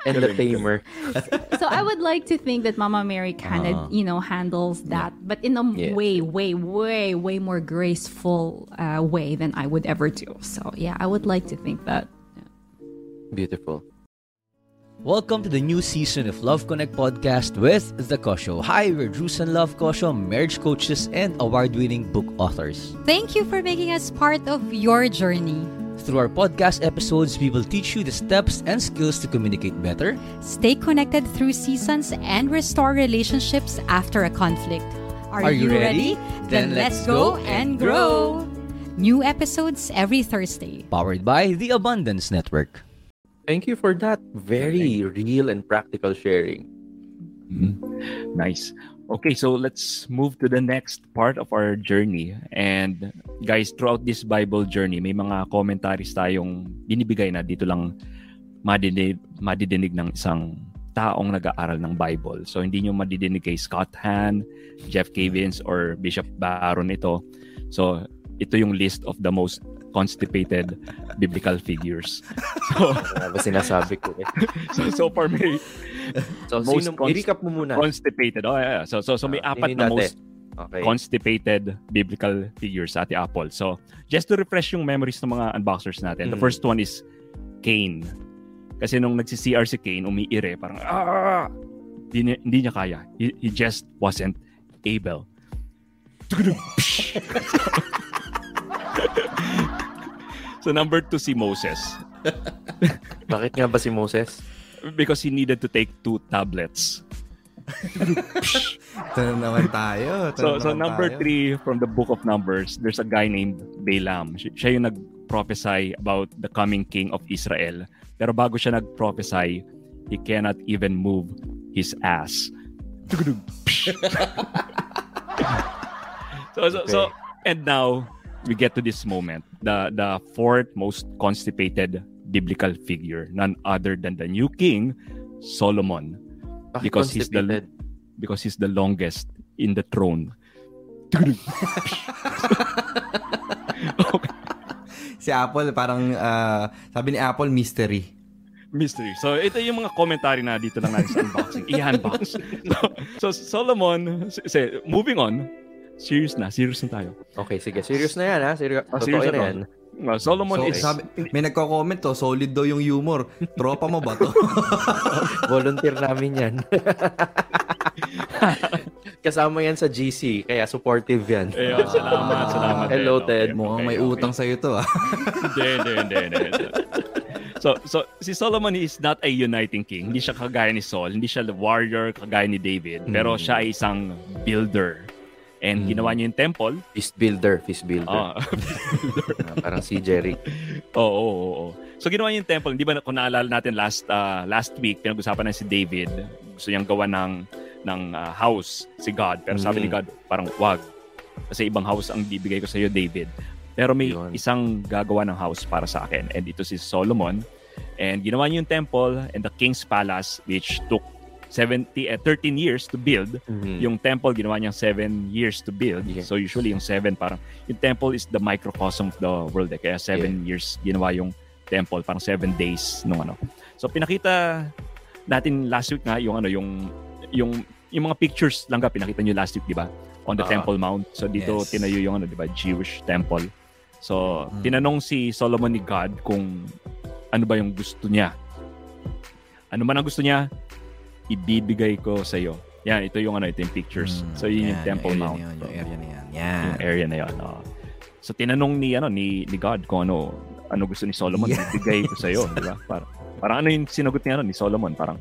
And the tamer. so I would like to think that Mama Mary kind of, you know, handles that, but in a Yes. way, way, way, way more graceful uh, way than I would ever do. So yeah, I would like to think that. Beautiful. Welcome to the new season of Love Connect podcast with The Kosho. Hi, we're Drews and Love Kosho, marriage coaches and award-winning book authors. Thank you for making us part of your journey. Through our podcast episodes, we will teach you the steps and skills to communicate better, Stay connected through seasons and restore relationships after a conflict. Are you ready? Then let's go and grow. New episodes every Thursday. powered by the Abundance Network. Thank you for that very real and practical sharing. Mhm. Nice. Okay, so let's move to the next part of our journey. And guys, throughout this Bible journey, may mga commentaries tayong binibigay na dito lang madidinig, madidinig ng isang taong nag-aaral ng Bible. So hindi nyo madidinig kay Scott Hahn, Jeff Cavins, or Bishop Barron ito. So ito yung list of the most constipated biblical figures. So, Ano sinasabi ko eh. so, so far may So, Most sino, const- i-recap mo muna. constipated. Oh, yeah, yeah. So, so, so may Ah, apat na most Okay. constipated biblical figures sa ating Apple. So, just to refresh yung memories ng mga unboxers natin. The Mm. first one is Cain. Kasi nung nagsi-CR si Cain, umiire, parang, ah! Hindi niya, hindi niya kaya. He, he just wasn't able. so, number two si Moses. Bakit nga ba si Moses? Because he needed to take two tablets. Naman tayo. So, so number tayo. three from the book of Numbers, there's a guy named Balaam. Si- Siya yung nag-prophesy about the coming king of Israel. Pero bago siya nag-prophesy, he cannot even move his ass. so, so, so, and now, we get to this moment. The, the fourth most constipated biblical figure, none other than the new king, Solomon. Bakit Because he's the- because he's the longest in the throne. Si Apple, parang, ah, sabi ni Apple, mystery. Mystery. So, ito yung mga commentary na dito lang natin sa unboxing. I-unbox. So, so, Solomon, s- s- moving on, serious na, serious na tayo. Okay, sige. Serious na yan, ha? Serious. Ah, serious na yan. Uh, Solomon So, is... sabi, may nagko-comment to, solid daw yung humor. Tropa mo ba to? Volunteer namin yan. Kasama yan sa GC, kaya supportive yan. Ayun, salamat, salamat. Hello, Ted. Ted. Mukhang may utang sa'yo to, ah. Hindi, hindi, hindi, hindi, hindi. So, so si Solomon is not a uniting king. Hindi siya kagaya ni Saul. Hindi siya the warrior kagaya ni David. Pero Mm. siya ay isang builder. And Mm. ginawa niya yung temple. Fist builder, fist builder. Ah, Ah, parang si Jerry. Oo, oo, oo. So ginawa niya yung temple. Di ba kung naalala natin last ah, last week, pinag-usapan na si David. Gusto niyang gawa ng, ng ah, house si God. Pero sabi ni Mm. God, parang wag. Kasi ibang house ang bibigay ko sa iyo, David. Pero may Yun. isang gagawa ng house para sa akin. And ito si Solomon. And ginawa niya yung temple and the king's palace which took 70, eh, 13 years to build. Mhm. Yung temple, ginawa niyang 7 years to build. Yeah. So usually yung 7 parang, yung temple is the microcosm of the world. Eh. Kaya 7 years ginawa yung temple, parang 7 days nung ano. So pinakita natin last week nga yung ano, yung, yung, yung mga pictures lang ka, pinakita niyo last week, di ba? On the Ah. Temple Mount. So dito Yes. tinayo yung ano, di ba? Jewish temple. So, Hmm. tinanong si Solomon ni God kung ano ba yung gusto niya. Ano man ang gusto niya, ibibigay ko sa iyo. Yan, ito yung ano, ito yung pictures. Mm, So yun yung yan, Temple area Mount. na yun, yung area na yan. Yan. Yung area na yun. oo. So tinanong ni ano ni ni God kung ano ano gusto ni Solomon Yeah. ibigay ko sa iyo, di ba? Parang, parang ano yung sinagot ni ano ni Solomon, parang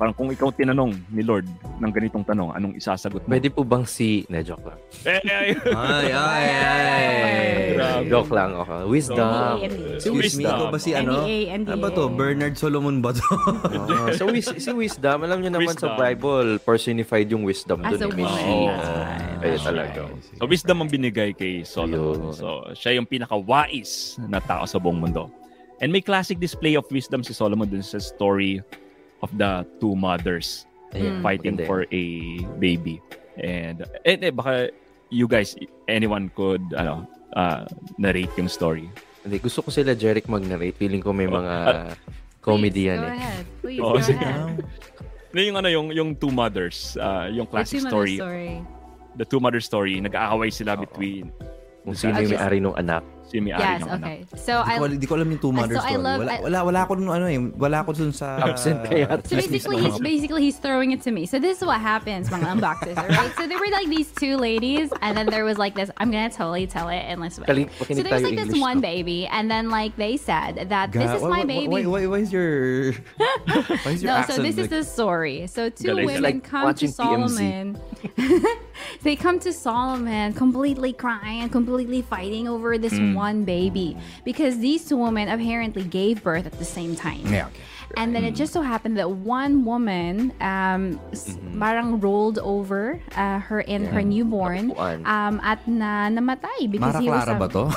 parang kung ikaw tinanong ni Lord ng ganitong tanong, anong isasagot mo? Pwede po bang si... Ne, joke lang. Eh, eh. Ay, ay, ay. Joke lang. Okay. Wisdom. Si Excuse me, Wisdom. ito ba si ano? NDA, NDA. Ano ba to? Bernard Solomon ba to? Ah, so, wis- si wisdom, alam niyo naman sa. Bible, personified yung wisdom As dun. a eh. Woman. Kaya talaga. So wisdom ang binigay kay Solomon. So siya yung pinakawais na tao sa buong mundo. And may classic display of wisdom si Solomon dun sa story of the two mothers Ayan, fighting maganda for a baby. And eh, eh baka you guys anyone could ano uh, narrate yung story. Hindi, gusto ko sila Jeric mag-narrate. Feeling ko may Oh, mga ah, comedy Please, yan go eh. ahead. Please, Oh, go ahead. Na yung ano yung yung two mothers, uh, yung The classic two-mother story, story. the two mother story, nag-aaway sila Oo. between Kung sino yung may-ari ng anak. Si may-ari Yes, ng anak. okay. So, Di ko, I... di ko alam yung two mother so I love- wala, wala, wala ako dun, ano eh. Wala ako dun sa... Absent kaya. So basically, he's basically he's throwing it to me. So this is what happens, mga unboxers, alright? So there were like these two ladies, and then there was like this. I'm gonna totally tell it in this way. Kali- So makinig there was like this one no? baby, and then like they said that this is my baby. Why, why, why is your... why is your no, so accent this is the story. So two Galing. women Like come to. Solomon. they come to Solomon completely crying and completely fighting over this one baby because these two women apparently gave birth at the same time. Yeah, okay. And then it just so happened that one woman um, s- parang rolled over uh, her in her newborn um, at na namatay because Mara he was Clara a- ba to?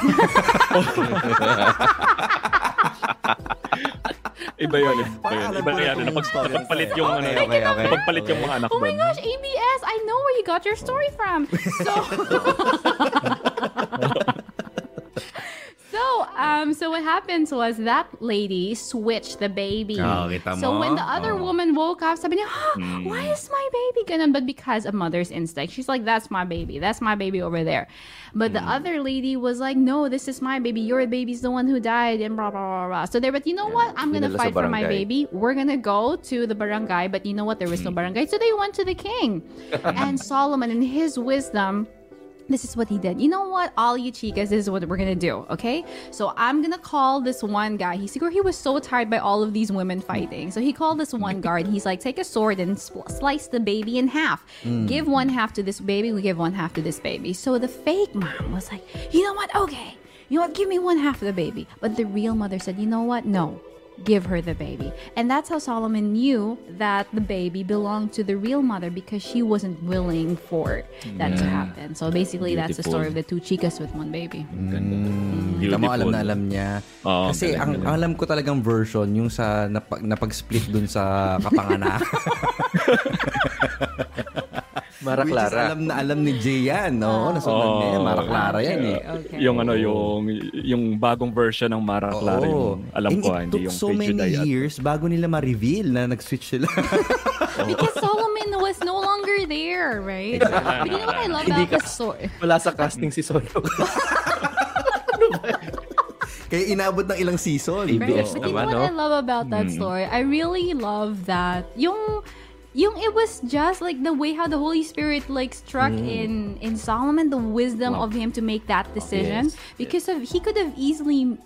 Iba yun. Iba yun. Iba na yan. Napag, napagpalit yung, ano, Okay, okay, okay. yung mga anak Oh my gosh, ABS! I know where you got your story from. So, so, um, so what happens was that lady switched the baby. Oh, kita So when the other Oh. woman woke up, sabi niya, "Ah, Hmm. why is my baby ganun? But because of mother's instinct, she's like, that's my baby. That's my baby over there. But the Hmm. other lady was like, no, this is my baby. Your baby's the one who died, and blah, blah, blah, blah. So they but you know what? I'm going to fight for my baby. We're going to go to the barangay. But you know what? There was no barangay. So they went to the king. and Solomon, in his wisdom, this is what he did. You know what? All you chicas, this is what we're gonna do, okay? So I'm gonna call this one guy. He siguro he was so tired by all of these women fighting. So he called this one guard. He's like, take a sword and spl- slice the baby in half. Mm. Give one half to this baby. We give one half to this baby. So the fake mom was like, you know what? Okay. You know what? Give me one half of the baby. But the real mother said, you know what? No. Give her the baby. And that's how Solomon knew that the baby belonged to the real mother because she wasn't willing for that to happen. So basically, that's the story of the two chicas with one baby. Alam mo, alam na alam niya. Oo, Kasi galing, ang, galing. ang alam ko talagang version, yung sa napag, napag-split dun sa kapanganak. Mara Which is Clara. alam na alam ni Jay yan. No? Nasunod niya yan. Mara Clara yan eh. Okay. Yung ano, yung yung bagong version ng Mara Clara Oo. yung alam And ko, it ah, hindi took yung so many Judayat. years bago nila ma-reveal na nag-switch sila. because Solomon was no longer there, right? But you know what I love Hindi about this story? Wala sa casting si Solo. Kaya inabot ng ilang season. Right. But you know what? I love about that story? I really love that yung yung it was just like the way how the Holy Spirit like struck in in Solomon the wisdom of him to make that decision Yes, because of he could have easily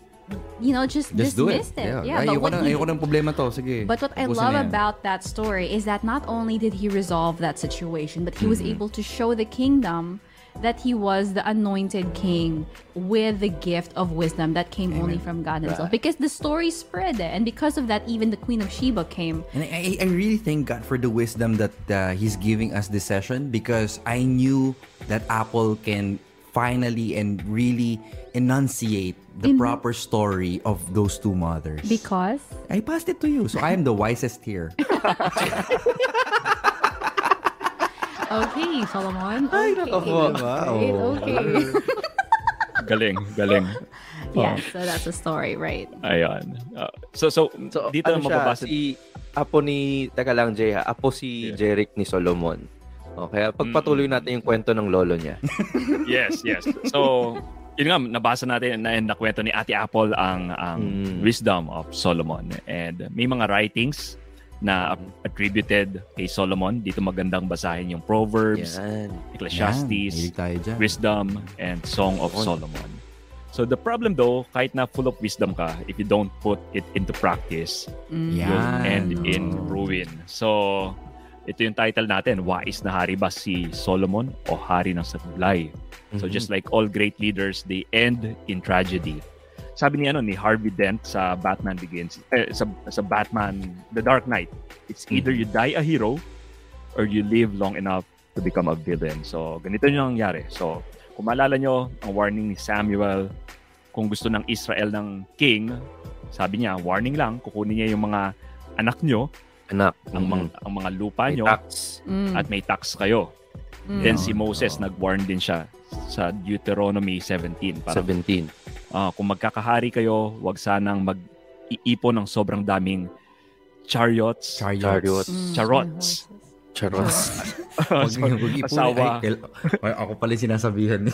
you know just, Just do it. dismissed it. Yeah. but ayoko, what na, he- problema to. Sige. But what I love about that story is that not only did he resolve that situation, but he was Mm-hmm. able to show the kingdom that he was the anointed king with the gift of wisdom that came only from God himself. Because the story spread and because of that, even the Queen of Sheba came. And I, I really thank God for the wisdom that uh, He's giving us this session because I knew that Apple can finally and really enunciate the In- proper story of those two mothers. Because I passed it to you, so I am the wisest here. okay, Solomon. Okay, Wow. right, okay. Galing, galing. yes, so that's the story, right? Ayun. Uh, so, so, So, dito ano mababasa. si Apo ni, teka lang Jay ha, Apo si Yeah. Jeric ni Solomon. Okay, pagpatuloy natin yung kwento ng lolo niya. Yes, yes. So, yun nga, nabasa natin na nakwento ni Ate Apple ang, ang Mm. wisdom of Solomon. And may mga writings na attributed kay Solomon. Dito magandang basahin yung Proverbs, Yan. Yan, Ecclesiastes, dyan. Wisdom, and Song of Solomon. So the problem though, kahit na full of wisdom ka, if you don't put it into practice, you'll Yan. end in ruin. So, ito yung title natin, Wais na hari ba si Solomon o hari ng sablay? So Mhm. just like all great leaders, they end in tragedy. Sabi ni ano ni Harvey Dent sa Batman Begins, eh, sa, sa Batman The Dark Knight, it's either you die a hero or you live long enough to become a villain. So ganito yung nangyari. So kung maalala nyo, ang warning ni Samuel, kung gusto ng Israel ng king, sabi niya, warning lang, kukunin niya yung mga anak nyo, Anak. ang, mga, ang mga lupa May nyo, tax. Mm, at may tax kayo. mm. Then si Moses, Oo. nag-warn din siya sa Deuteronomy 17. Parang, 17. Ah, kung magkakahari kayo, wag sanang mag-iipon ng sobrang daming chariots, Chariots. Mm, charots. Charot. Wag Sorry, wag ipon. asawa. Ay, kail- ay, ako pala yung sinasabihan.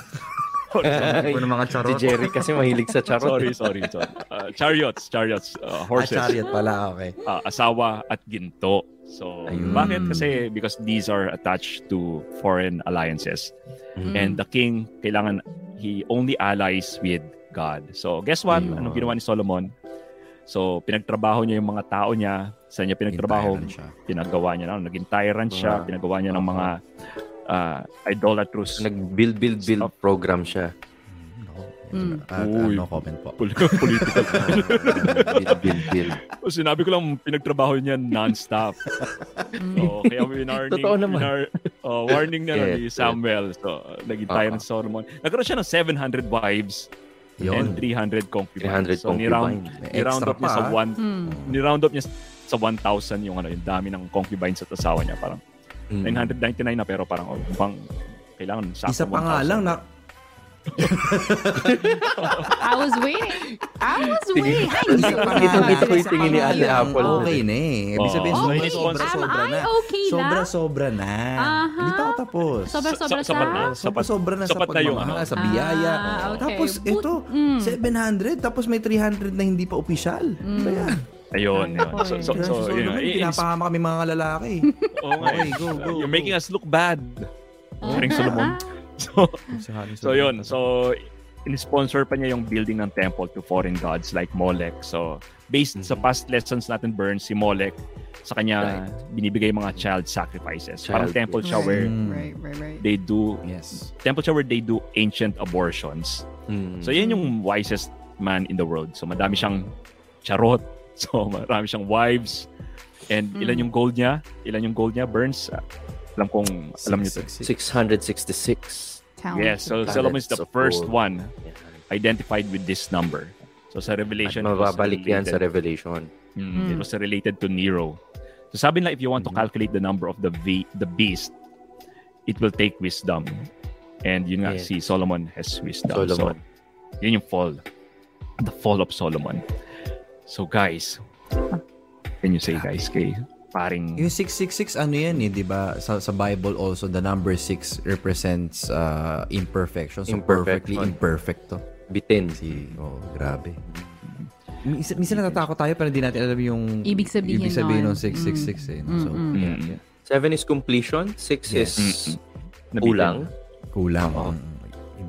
Ng mga si charot. Jerry kasi mahilig sa charot. sorry, sorry, sorry. Ah, chariots, chariots, ah, horses, Ah, chariot pala, okay. ah, asawa at ginto. So, Ayun. bakit? Kasi because these are attached to foreign alliances. Mm. And the king, kailangan, he only allies with God. So, guess what? Ayun. Anong ginawa ni Solomon? So, pinagtrabaho niya yung mga tao niya. Sa niya pinagtrabaho, Tyrant pinagawa niya na, naging tyrant siya, Wow. pinagawa niya ng mga uh, idolatrous Nag-build, build, build Stop. program siya. Mm. Ah, Uy. no comment po. pol- political. build, build, build. O, Sinabi ko lang, pinagtrabaho niya non-stop. so, kaya winarning, Totoo naman. winar- oh, warning niya Yes, ni. Samuel. So, naging tayo Oo. ng Solomon. Nagkaroon siya ng 700 wives and Yun. 300 concubines. 300 so, ni-round, concubine. May ni-round up niya sa ah. one, Mm. ni-round up niya sa 1,000 yung ano, yung dami ng concubines at asawa niya. Parang Mm. 999 na pero parang oh, pang kailangan sakto Isa pa nga 1,000. lang na I was waiting. I was waiting. Yung isa tingin pa ni Ate. Apple. Okay na eh. Ibig sabihin, Oo. sobra, Okay. sobra, Am sobra I na. okay? Sobra, sobra na. Hindi pa ako tapos. Sobra-sobra Sa- sapat na. sa... Sobra, sobra na sa pagmamahal, sa biyaya. Ah. Tapos ito, mm. 700, tapos may 300 na hindi pa opisyal. Ba yan? Ayun, yun. So, so, Kaya so, si yun. I- pinapahama kami mga lalaki. Oo nga Okay, eh. go, go, You're making us look bad. Paring Solomon. So, so yun. So, in-sponsor pa niya yung building ng temple to foreign gods like Molech. So, based sa Mhm. past lessons natin, Burn, si Molech, sa kanya binibigay mga child sacrifices. Parang Child temple siya Right. where Mm. Right, right, right. they do Yes. temple siya where they do ancient abortions. Mm. So, yan yung wisest man in the world. So, madami siyang charot. So, marami siyang wives. And Mm. ilan yung gold niya? Ilan yung gold niya? Burns? Alam kong, alam niyo to. 666. Talent. Yes, so Solomon is the first one identified with this number. So sa At Revelation, it was mababalik yan sa related- Revelation. Mm, It Mm. was related to Nero. So sabi nila, if you want to Mhm. calculate the number of the v, the beast, it will take wisdom. And yun nga, Yes. si Solomon has wisdom. Solomon. So, yun yung fall. The fall of Solomon. So guys, can you say guys kay paring Yung 666, ano yan eh, di ba? Sa, sa Bible also, the number 6 represents uh, imperfection. So, perfectly Imperfection. imperfect to. Bitin. Si, oh, grabe. Minsan, minsan natatakot tayo pero hindi natin alam yung Ibig sabihin ibig sabihin ng 666 eh. no? So, Mm, mm. yeah, Mm. yeah. Seven is completion. Six Yes. is nabitin? kulang. Kulang. Mm,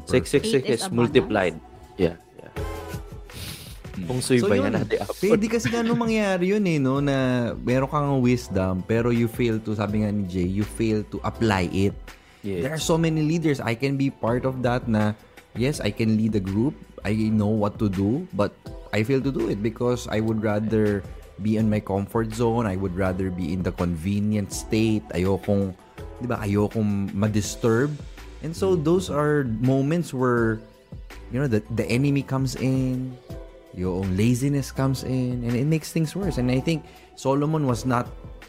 Six, imperfect. six, six is is multiplied. Yeah. Mm. Kung suy So ba yun, yan natin? pwede kasi nga nung mangyari yun eh, no, na meron kang wisdom, pero you fail to, sabi nga ni Jay, you fail to apply it. There are Yes. so many leaders. I can be part of that na, yes, I can lead a group. I know what to do, but I fail to do it because I would rather be in my comfort zone. I would rather be in the convenient state. Ayokong, di ba, ayokong ma-disturb. And so those are moments where, you know, the, the enemy comes in, yung laziness comes in, and it makes things worse. And I think Solomon was not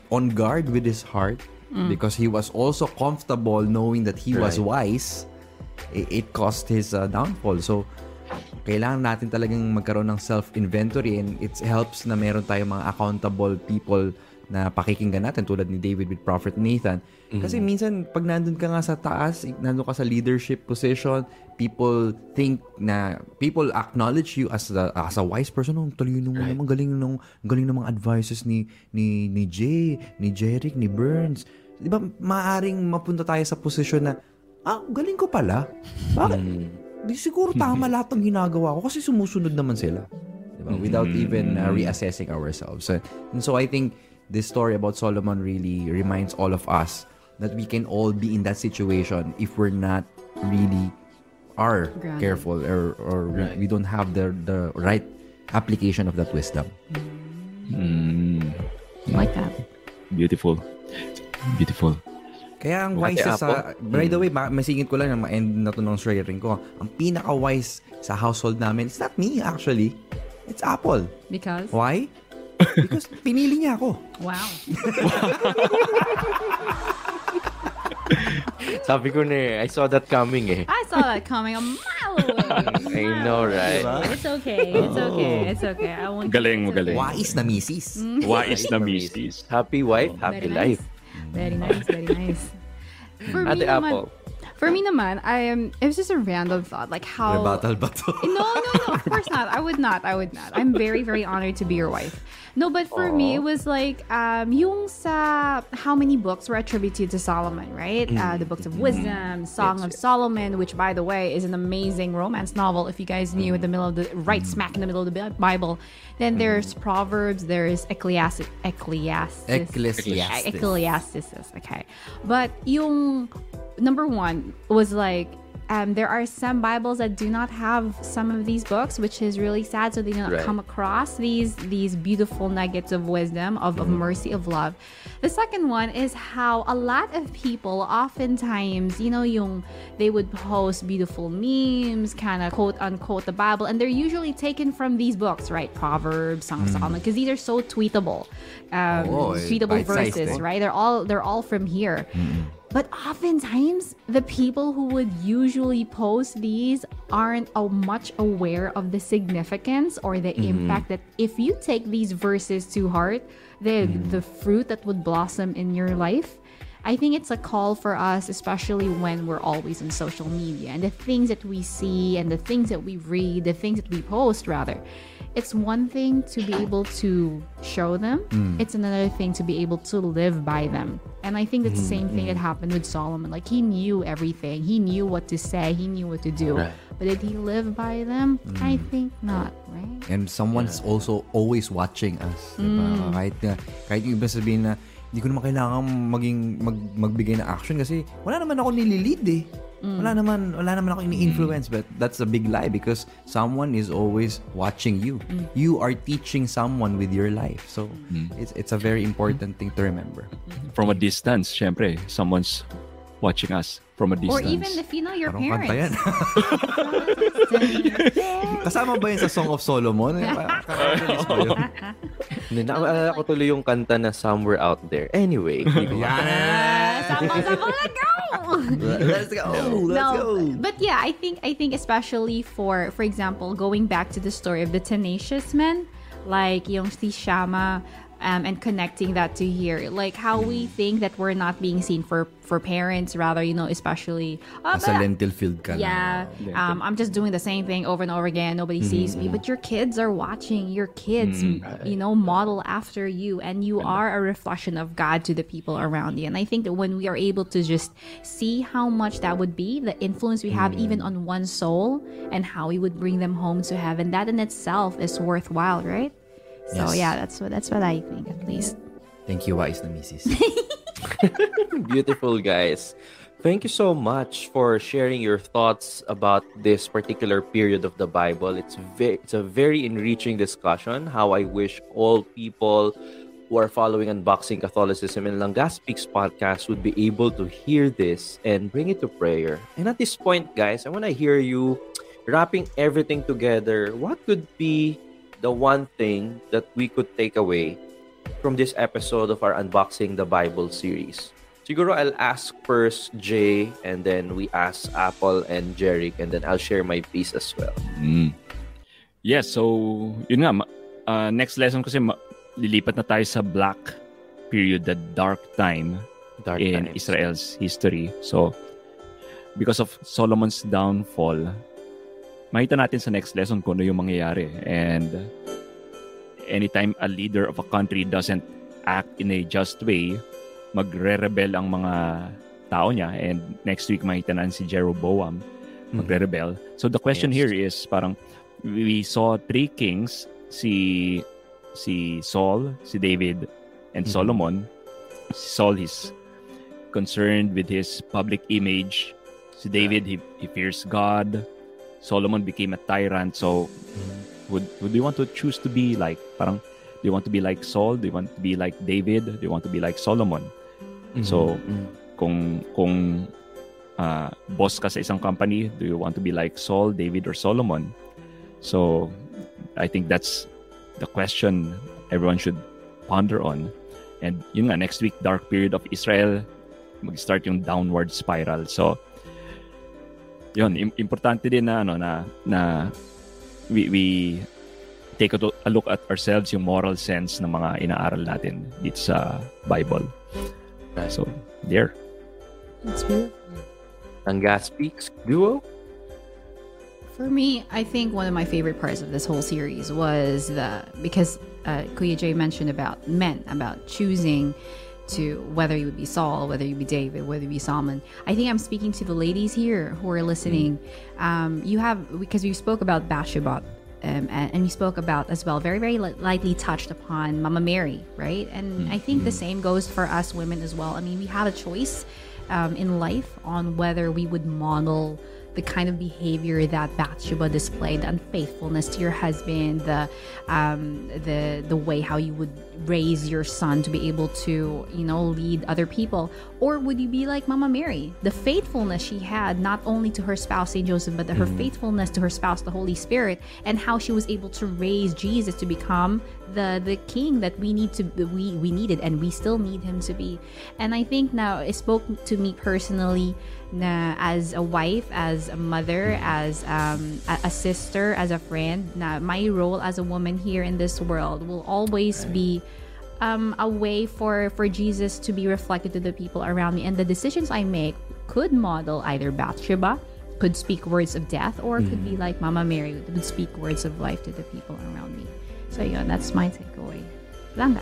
on guard with his heart because he was also comfortable knowing that he was Right. wise. It, it caused his uh, downfall. So, kailangan natin talagang magkaroon ng self-inventory and it helps na meron tayong mga accountable people na pakikinggan natin tulad ni David with Prophet Nathan. Kasi minsan, pag nandun ka nga sa taas, nandun ka sa leadership position, people think na, people acknowledge you as a, as a wise person. Oh, talino mo naman, galing nung, galing ng mga advices ni, ni, ni Jay, ni Jeric, ni Burns. Di ba, maaring mapunta tayo sa posisyon na, ah, galing ko pala. Bakit? Mm. Di siguro tama lahat ng ginagawa ko kasi sumusunod naman sila. Diba? Without even uh, reassessing ourselves. And, and so I think this story about Solomon really reminds all of us that we can all be in that situation if we're not really are Grounded. careful or, or we- Right. we don't have the, the right application of that wisdom. Mm, Like that. beautiful. Beautiful. Kaya ang Ate wisest sa... Apo? By the way, ma- masingit ko lang na ma-end na to ng sharing ko. Ang pinaka-wise sa household namin, it's not me actually. It's Apple. Because, Why? Because pinili niya ako. wow. Sabi ko na eh, I saw that coming eh. I saw that coming a mile away. I know, right? It's okay. It's okay. It's okay. I won't. Galing, it's magaling. okay. Wise na misis. Wise na misis. Happy wife, happy Very life. nice. Very nice. Very nice. For me Ate naman, Apple. For me naman, I am. It was just a random thought, like how. Rebuttal ba to? No, no, no. Of course not. I would not. I would not. I'm very, very honored to be your wife. No, but for me, it was like um, yung sa how many books were attributed to Solomon, right? Uh, the books of wisdom, Song of Solomon, which by the way is an amazing romance novel. If you guys knew, in the middle of the right smack in the middle of the Bible, then there's Proverbs, there's Ecclesiastes, Ecclesiastes, Ecclesiastes. Ecclesiastes. Okay, but yung number one was like um, there are some Bibles that do not have some of these books, which is really sad. So they do not Right. come across these these beautiful nuggets of wisdom, of, of mercy, of love. The second one is how a lot of people oftentimes, you know, yung they would post beautiful memes, kind of quote unquote the Bible, and they're usually taken from these books, right? Proverbs, Song of Solomon, because these are so tweetable, um, Oo, eh, tweetable verses, right? They're all they're all from here. But oftentimes, the people who would usually post these aren't much aware of the significance or the mm-hmm. impact that if you take these verses to heart, the mm-hmm. the fruit that would blossom in your life. I think it's a call for us, especially when we're always in social media and the things that we see and the things that we read, the things that we post, rather. It's one thing to be able to show them, mm. it's another thing to be able to live by them. And I think that's the mm-hmm. same thing that mm-hmm. happened with Solomon. Like, he knew everything, he knew what to say, he knew what to do. Right. But did he live by them? I mm. think not, right? And someone's also always watching us. Diba? Mm. Kahit, na, kahit yung iba sabihin na, hindi ko naman kailangan maging mag, magbigay na action kasi wala naman ako nililid eh. Wala naman wala naman ako ini-influence but that's a big lie because someone is always watching you. You are teaching someone with your life. So it's it's a very important thing to remember. From a distance, syempre, someone's watching us from a Or distance. even if you know your Parang kanta yan. parents. Kasama ba yun sa Song of Solomon? Hindi, Naalala ko tuloy yung kanta na Somewhere Out There. Anyway, hindi ko Sabong, sabong, let go! Let's go. Let's no, go. but yeah, I think I think especially for for example, going back to the story of the tenacious men, like yung si Shama, um, and connecting that to here, like how we think that we're not being seen for for parents, rather you know, especially oh, Nasa but- lentil field ka yeah, um, I'm just doing the same thing over and over again. Nobody sees me, but your kids are watching. Your kids, you know, model after you, and you are a reflection of God to the people around you. And I think that when we are able to just see how much that would be, the influence we have even on one soul, and how we would bring them home to heaven, that in itself is worthwhile, right? So Yes. yeah, that's what that's what I think at least. Thank you, wise na misis. Beautiful guys. Thank you so much for sharing your thoughts about this particular period of the Bible. It's ve- it's a very enriching discussion. How I wish all people who are following Unboxing Catholicism and Langga Speaks podcast would be able to hear this and bring it to prayer. And at this point, guys, I want to hear you wrapping everything together. What could be the one thing that we could take away from this episode of our Unboxing the Bible series. Siguro I'll ask first Jay and then we ask Apple and Jeric and then I'll share my piece as well. Mm. Yes, so yun nga, uh, next lesson kasi ma- lilipat na tayo sa black period, the dark time Dark in times. Israel's history. So, because of Solomon's downfall, makita natin sa next lesson kung ano yung mangyayari. And anytime a leader of a country doesn't act in a just way, magre-rebel ang mga tao niya. And next week, makita natin si Jeroboam magre-rebel. So the question Yes. here is parang we saw three kings, si si Saul, si David, and Mhm. Solomon. Saul is concerned with his public image. Si David, he, he fears God. Solomon became a tyrant. So, would, would you want to choose to be like, parang, do you want to be like Saul? Do you want to be like David? Do you want to be like Solomon? So, Mhm. kung kung ah, boss ka sa isang company, do you want to be like Saul, David, or Solomon? So, I think that's the question everyone should ponder on. And yun nga, next week, dark period of Israel, mag-start yung downward spiral. So, yun, im- importante din na, ano, na, na we, we take a, a look at ourselves, yung moral sense ng mga inaaral natin dito sa Bible. So, there. That's beautiful. Langga Speaks duo? For me, I think one of my favorite parts of this whole series was the because uh, Kuya Jay mentioned about men, about choosing to whether you would be Saul, whether you be David, whether you be Solomon. I think I'm speaking to the ladies here who are listening. Um, you have because we spoke about Bathsheba. Um, and, and we spoke about as well, very, very li- lightly touched upon Mama Mary, right? And I think the same goes for us women as well. I mean, we have a choice um, in life on whether we would model the kind of behavior that Bathsheba displayed, the unfaithfulness to your husband, the um, the the way how you would raise your son to be able to you know lead other people, or would you be like Mama Mary, the faithfulness she had not only to her spouse Saint Joseph, but her faithfulness to her spouse the Holy Spirit, and how she was able to raise Jesus to become the the king that we need to we we needed and we still need him to be. And i think now it spoke to me personally na as a wife as a mother as um, a, a sister as a friend na my role as a woman here in this world will always be um, a way for for jesus to be reflected to the people around me and the decisions i make could model either bathsheba could speak words of death or could be like mama mary would speak words of life to the people around me so yeah, that's my takeaway. Lang.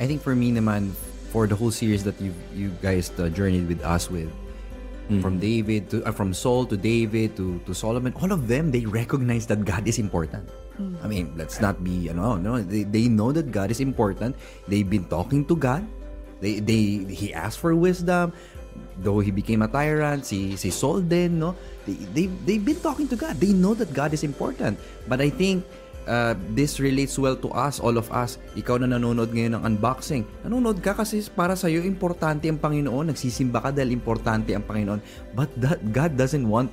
I think for me naman, for the whole series that you you guys uh, journeyed with us with, from David to uh, from Saul to David to to Solomon, all of them they recognize that God is important. I mean, let's not be you know, no, they, they know that God is important. They've been talking to God. They they he asked for wisdom. Though he became a tyrant, si si Saul din, no? They, they they've been talking to God. They know that God is important. But I think uh, this relates well to us, all of us. Ikaw na nanonood ngayon ng unboxing. Nanonood ka kasi para sa iyo importante ang Panginoon. Nagsisimba ka dahil importante ang Panginoon. But that God doesn't want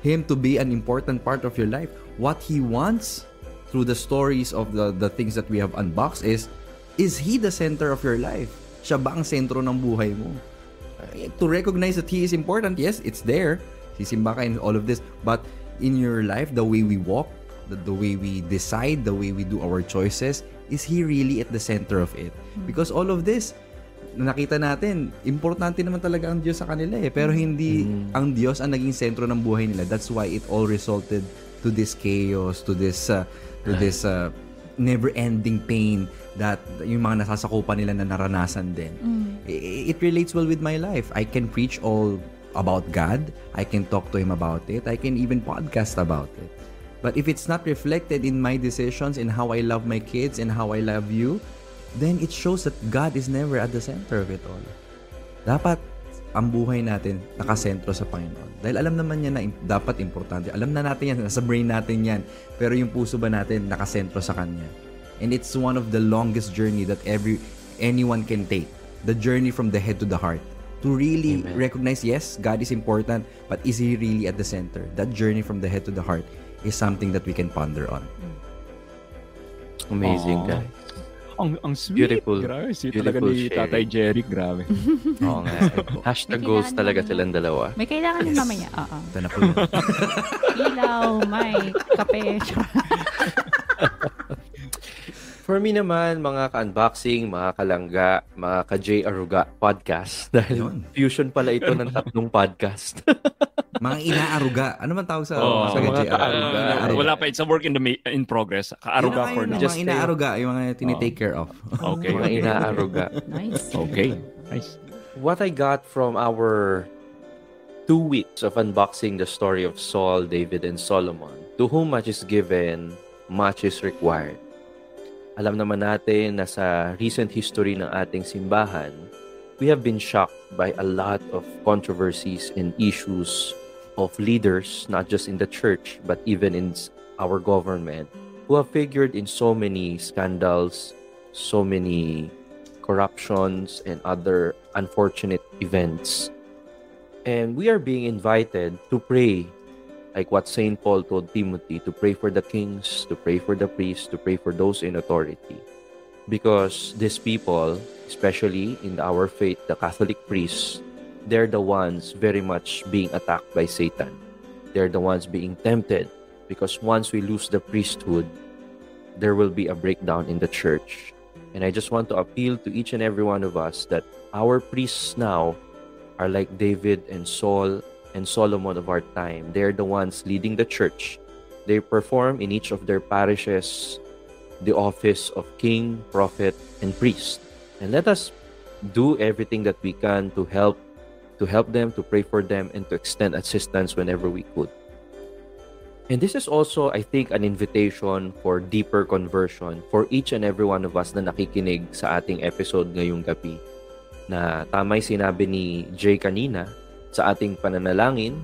him to be an important part of your life. What he wants through the stories of the the things that we have unboxed is is he the center of your life? Siya ba ang sentro ng buhay mo? Uh, to recognize that he is important, yes, it's there. Sisimba ka in all of this. But in your life, the way we walk, the, the way we decide, the way we do our choices, is he really at the center of it? Because all of this, na nakita natin, importante naman talaga ang Diyos sa kanila eh. Pero hindi ang Diyos ang naging sentro ng buhay nila. That's why it all resulted to this chaos, to this uh, to this uh, never-ending pain that yung mga nasasakupan nila na naranasan din. I- It relates well with my life. I can preach all about God. I can talk to Him about it. I can even podcast about it. But if it's not reflected in my decisions, in how I love my kids, and how I love you, then it shows that God is never at the center of it all. Dapat ang buhay natin nakasentro sa Panginoon. Dahil alam naman niya na dapat importante. Alam na natin yan, nasa brain natin yan. Pero yung puso ba natin nakasentro sa Kanya? And it's one of the longest journey that every anyone can take. The journey from the head to the heart. To really recognize, yes, God is important, but is He really at the center? That journey from the head to the heart is something that we can ponder on. Amazing, Aw. guys. Ang, ang sweet. Beautiful. Grabe, sweet Beautiful talaga ni sharing. Tatay Jerry. Grabe. Oo nga. Hashtag May goals talaga silang dalawa. May kailangan din mamaya. Oo. Ito na po yun. Ilaw, mic, kape. For me naman, mga ka-unboxing, mga kalangga, mga ka-J Aruga podcast. Dahil Yun. fusion pala ito ng tatlong podcast. Mga inaaruga. Ano man tawag sa Oo, sa mga kaaruga. Inaaruga. wala pa. It's a work in the ma- in progress. Kaaruga for now. Just Mga inaaruga, yung mga tinitake care of. Okay. mga inaaruga. nice. Okay. Nice. What I got from our two weeks of unboxing the story of Saul, David, and Solomon, to whom much is given, much is required. Alam naman natin na sa recent history ng ating simbahan, we have been shocked by a lot of controversies and issues of leaders, not just in the church, but even in our government, who have figured in so many scandals, so many corruptions, and other unfortunate events. And we are being invited to pray, like what St. Paul told Timothy, to pray for the kings, to pray for the priests, to pray for those in authority. Because these people, especially in our faith, the Catholic priests, they're the ones very much being attacked by Satan. They're the ones being tempted because once we lose the priesthood, there will be a breakdown in the church. And I just want to appeal to each and every one of us that our priests now are like David and Saul and Solomon of our time. They're the ones leading the church. They perform in each of their parishes the office of king, prophet, and priest. And let us do everything that we can to help to help them, to pray for them, and to extend assistance whenever we could. And this is also, I think, an invitation for deeper conversion for each and every one of us na nakikinig sa ating episode ngayong gabi. na tamay sinabi ni Jay kanina sa ating pananalangin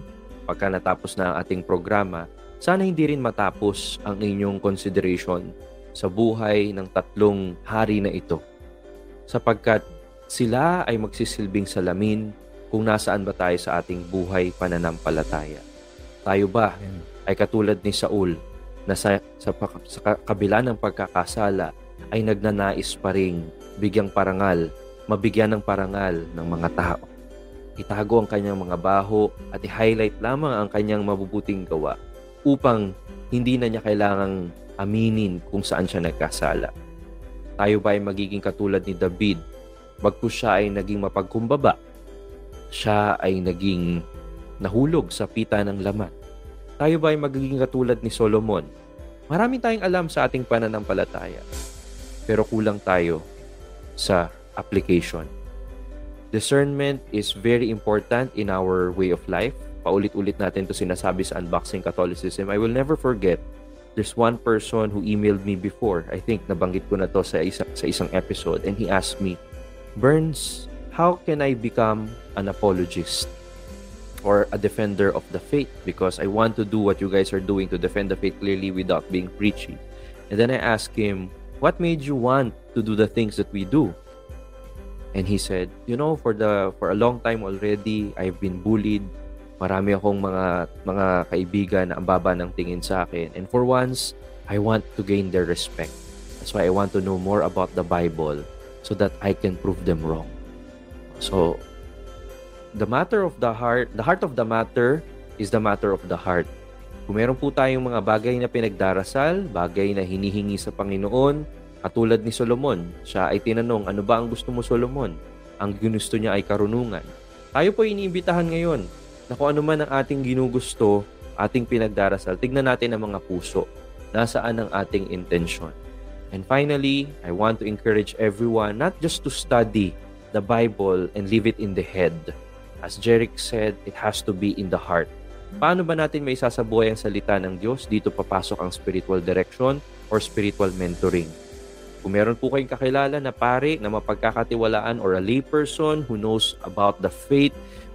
pagka natapos na ang ating programa, sana hindi rin matapos ang inyong consideration sa buhay ng tatlong hari na ito. Sapagkat sila ay magsisilbing salamin kung nasaan ba tayo sa ating buhay pananampalataya. Tayo ba ay katulad ni Saul na sa, sa, sa kabila ng pagkakasala ay nagnanais pa ring bigyang parangal, mabigyan ng parangal ng mga tao. Itago ang kanyang mga baho at i-highlight lamang ang kanyang mabubuting gawa upang hindi na niya kailangang aminin kung saan siya nagkasala. Tayo ba ay magiging katulad ni David bagkus siya ay naging mapagkumbaba? Siya ay naging nahulog sa pita ng laman. Tayo ba ay magiging katulad ni Solomon? Marami tayong alam sa ating pananampalataya. Pero kulang tayo sa application. Discernment is very important in our way of life. Paulit-ulit natin to sinasabi sa Unboxing Catholicism. I will never forget there's one person who emailed me before. I think nabanggit ko na to sa, isa, sa isang episode and he asked me, Burns, how can I become an apologist or a defender of the faith? Because I want to do what you guys are doing to defend the faith clearly without being preachy. And then I asked him, what made you want to do the things that we do? And he said, you know, for the for a long time already, I've been bullied. Marami akong mga mga kaibigan na ang baba ng tingin sa akin. And for once, I want to gain their respect. That's why I want to know more about the Bible so that I can prove them wrong. So, the matter of the heart, the heart of the matter is the matter of the heart. Kung meron po tayong mga bagay na pinagdarasal, bagay na hinihingi sa Panginoon, Katulad ni Solomon, siya ay tinanong, ano ba ang gusto mo Solomon? Ang ginusto niya ay karunungan. Tayo po iniimbitahan ngayon na kung ano man ang ating ginugusto, ating pinagdarasal, tignan natin ang mga puso. Nasaan ang ating intensyon? And finally, I want to encourage everyone not just to study the Bible and leave it in the head. As Jerick said, it has to be in the heart. Paano ba natin may sasabuhay ang salita ng Diyos? Dito papasok ang spiritual direction or spiritual mentoring. Kung meron po kayong kakilala na pare na mapagkakatiwalaan or a layperson who knows about the faith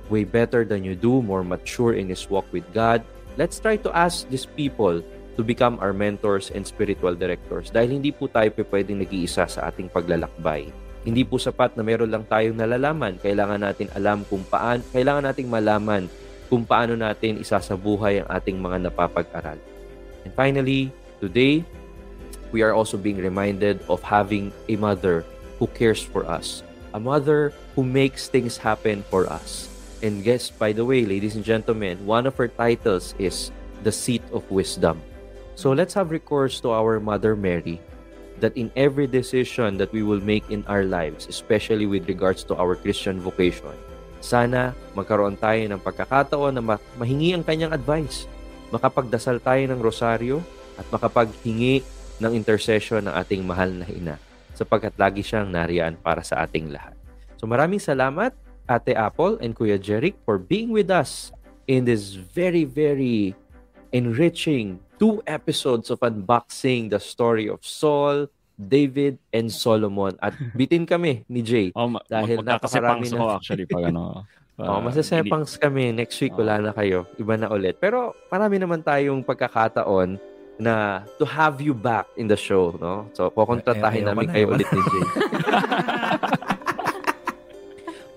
way better than you do, more mature in his walk with God, let's try to ask these people to become our mentors and spiritual directors dahil hindi po tayo pwedeng nag-iisa sa ating paglalakbay. Hindi po sapat na meron lang tayong nalalaman. Kailangan natin alam kung paano, kailangan nating malaman kung paano natin isasabuhay ang ating mga napapag-aral. And finally, today, we are also being reminded of having a mother who cares for us, a mother who makes things happen for us. And guess, by the way, ladies and gentlemen, one of her titles is the seat of wisdom. So let's have recourse to our Mother Mary that in every decision that we will make in our lives, especially with regards to our Christian vocation, sana magkaroon tayo ng pagkakataon na mahingi ang kanyang advice. Makapagdasal tayo ng rosaryo at makapaghingi ng intercession ng ating mahal na ina sapagkat lagi siyang nariyan para sa ating lahat. So maraming salamat Ate Apple and Kuya Jeric for being with us in this very, very enriching two episodes of unboxing the story of Saul, David, and Solomon. At bitin kami ni Jay. Oh, ma- dahil napakarami na. actually pag ano. Uh, oh, masasepangs kami. Next week, wala na kayo. Iba na ulit. Pero marami naman tayong pagkakataon na to have you back in the show, no? So, kukontratahin namin kayo ulit ni Jay.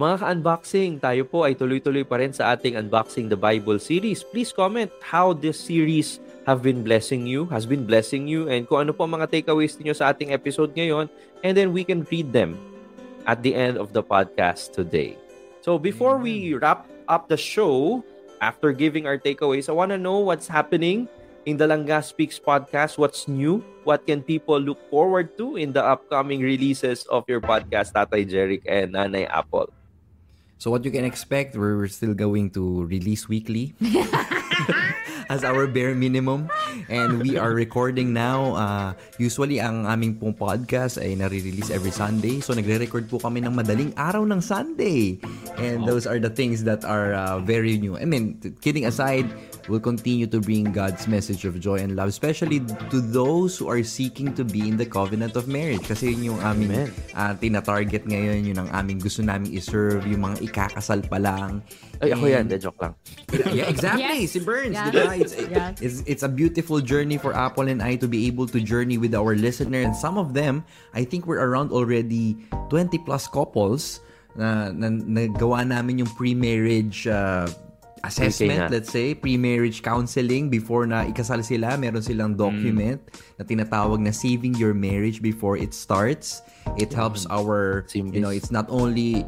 Mga ka-unboxing, tayo po ay tuloy-tuloy pa rin sa ating Unboxing the Bible series. Please comment how this series have been blessing you, has been blessing you, and kung ano po mga takeaways niyo sa ating episode ngayon, and then we can read them at the end of the podcast today. So before we wrap up the show, after giving our takeaways, I want to know what's happening in the Langga Speaks podcast. What's new? What can people look forward to in the upcoming releases of your podcast, Tatay Jeric and Nanay Apple? So what you can expect, we're still going to release weekly. as our bare minimum. And we are recording now. Uh, usually, ang aming pong podcast ay nare-release every Sunday. So, nagre-record po kami ng madaling araw ng Sunday. And those are the things that are uh, very new. I mean, kidding aside, will continue to bring God's message of joy and love, especially to those who are seeking to be in the covenant of marriage. Kasi yun yung aming uh, tina-target ngayon, yun ang aming gusto namin iserve, yung mga ikakasal pa lang. Ay, ako yan. De, joke lang. yeah, exactly. Yes. Si Burns, Yes. diba? It's, Yes. it's, it's a beautiful journey for Apple and I to be able to journey with our listener. And some of them, I think we're around already 20 plus couples na, na nagawa namin yung pre-marriage uh, assessment, na. let's say, pre-marriage counseling before na ikasal sila, meron silang document na tinatawag na saving your marriage before it starts. It helps our, you know, it's not only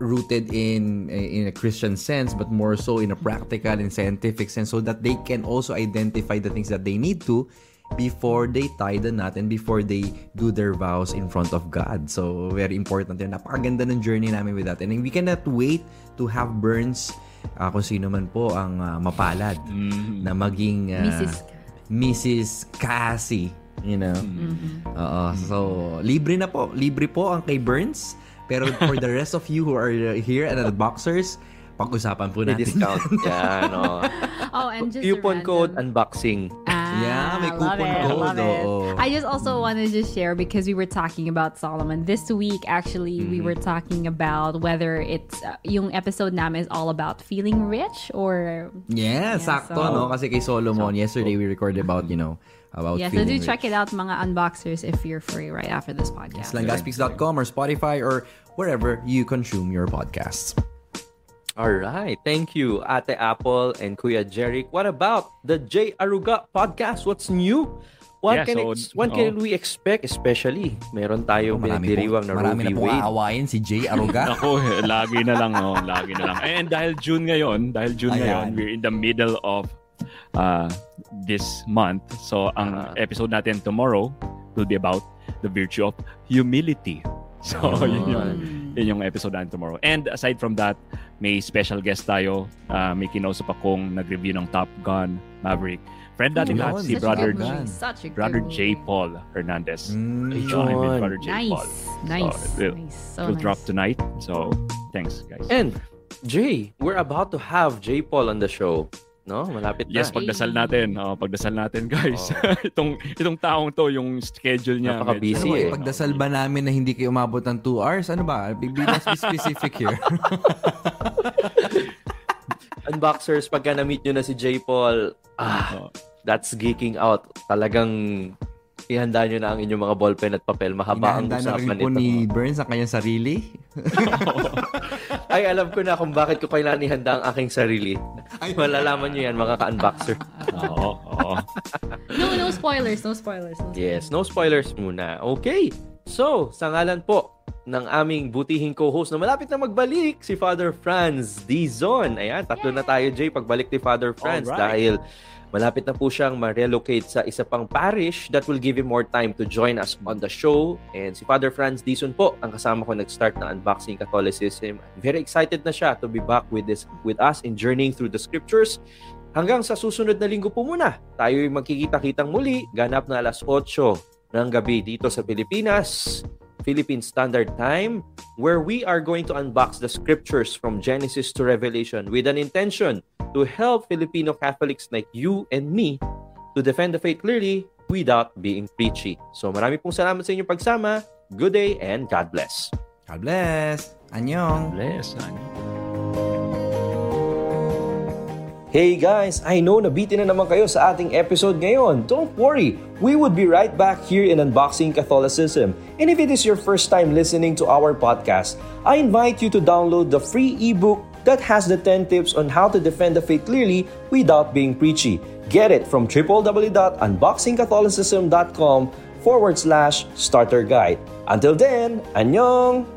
rooted in in a Christian sense but more so in a practical and scientific sense so that they can also identify the things that they need to before they tie the knot and before they do their vows in front of God. So, very important yun. Napakaganda ng journey namin with that. And we cannot wait to have Burns, uh, kung sino man po ang uh, mapalad, na maging uh, Mrs. Mrs. Cassie. You know? Oo. So, libre na po. Libre po ang kay Burns. Pero for the rest of you who are here and the boxers, pag-usapan po May natin. discount. Yan, oh. Oh, and just Coupon code unboxing. Ah, Yeah, may coupon it, code, love it. oo. I just also want to just share because we were talking about Solomon this week. Actually, we Mm-hmm. were talking about whether it's uh, yung episode namin is all about feeling rich or Yeah, Yeah, sakto, so- no? Kasi kay Solomon, yesterday we recorded about, you know, about yeah. So do feeling check rich. it out, mga unboxers, if you're free right after this podcast. Slangaspeaks.com or Spotify or wherever you consume your podcasts. All right. Thank you, Ate Apple and Kuya Jeric. What about the J Aruga podcast? What's new? What Yeah, can so, ex- what oh. can we expect? Especially, meron tayong pinagdiriwang na marami Roe v. na pong Wade. aawain si Jay Aruga. Ako, lagi na lang, oh, lagi na lang. And dahil June ngayon, dahil June Ayan. ngayon, we're in the middle of uh, this month. So, ang Ah. episode natin tomorrow will be about the virtue of humility. So, yun yung, yun yung episode natin tomorrow. And aside from that, may special guest tayo. Uh, may kinausap akong nag-review ng Top Gun Maverick. Friend natin lahat, si such a Brother, Such a Brother good J. Paul Hernandez. Mm. Join with John. Brother J. Paul. Nice, nice, we'll- nice. So will nice. drop tonight. So, thanks, guys. And, Jay, we're about to have J. Paul on the show. No? Malapit na. Yes, pagdasal natin. Oh, pagdasal natin, guys. itong itong taong to, yung schedule niya. Napaka-busy Ano, eh. ipagdasal ba namin na hindi kayo umabot ng 2 hours? Ano ba? Be, be let's be specific here. Unboxers, pagka na-meet nyo na si J. Paul, ah, Oh. that's geeking out. Talagang ihanda nyo na ang inyong mga ballpen at papel. Mahaba ang Inahanda na rin usapan po nito. ni Burns ang kanyang sarili. Ay, alam ko na kung bakit ko kailangan ihanda ang aking sarili. Malalaman nyo yan, mga ka-unboxer. Oo, oo. No, no spoilers, no spoilers. No Yes, no spoilers muna. Okay. So, sa ngalan po ng aming butihing co-host na malapit na magbalik, si Father Franz Dizon. Ayan, tatlo na tayo, Jay, pagbalik ni Father Franz Alright. dahil malapit na po siyang ma-relocate sa isa pang parish that will give him more time to join us on the show. And si Father Franz Dizon po, ang kasama ko nag-start na Unboxing Catholicism. Very excited na siya to be back with this with us in journeying through the scriptures. Hanggang sa susunod na linggo po muna, tayo'y magkikita-kitang muli, ganap na alas 8 ng gabi dito sa Pilipinas, Philippine Standard Time, where we are going to unbox the scriptures from Genesis to Revelation with an intention to help Filipino Catholics like you and me to defend the faith clearly without being preachy. So marami pong salamat sa inyong pagsama. Good day and God bless. God bless. Anyong. Bless. ano. Hey guys, I know nabitin na naman kayo sa ating episode ngayon. Don't worry, we would be right back here in Unboxing Catholicism. And if it is your first time listening to our podcast, I invite you to download the free ebook that has the 10 tips on how to defend the faith clearly without being preachy. Get it from www.unboxingcatholicism.com forward slash starter guide. Until then, annyeong!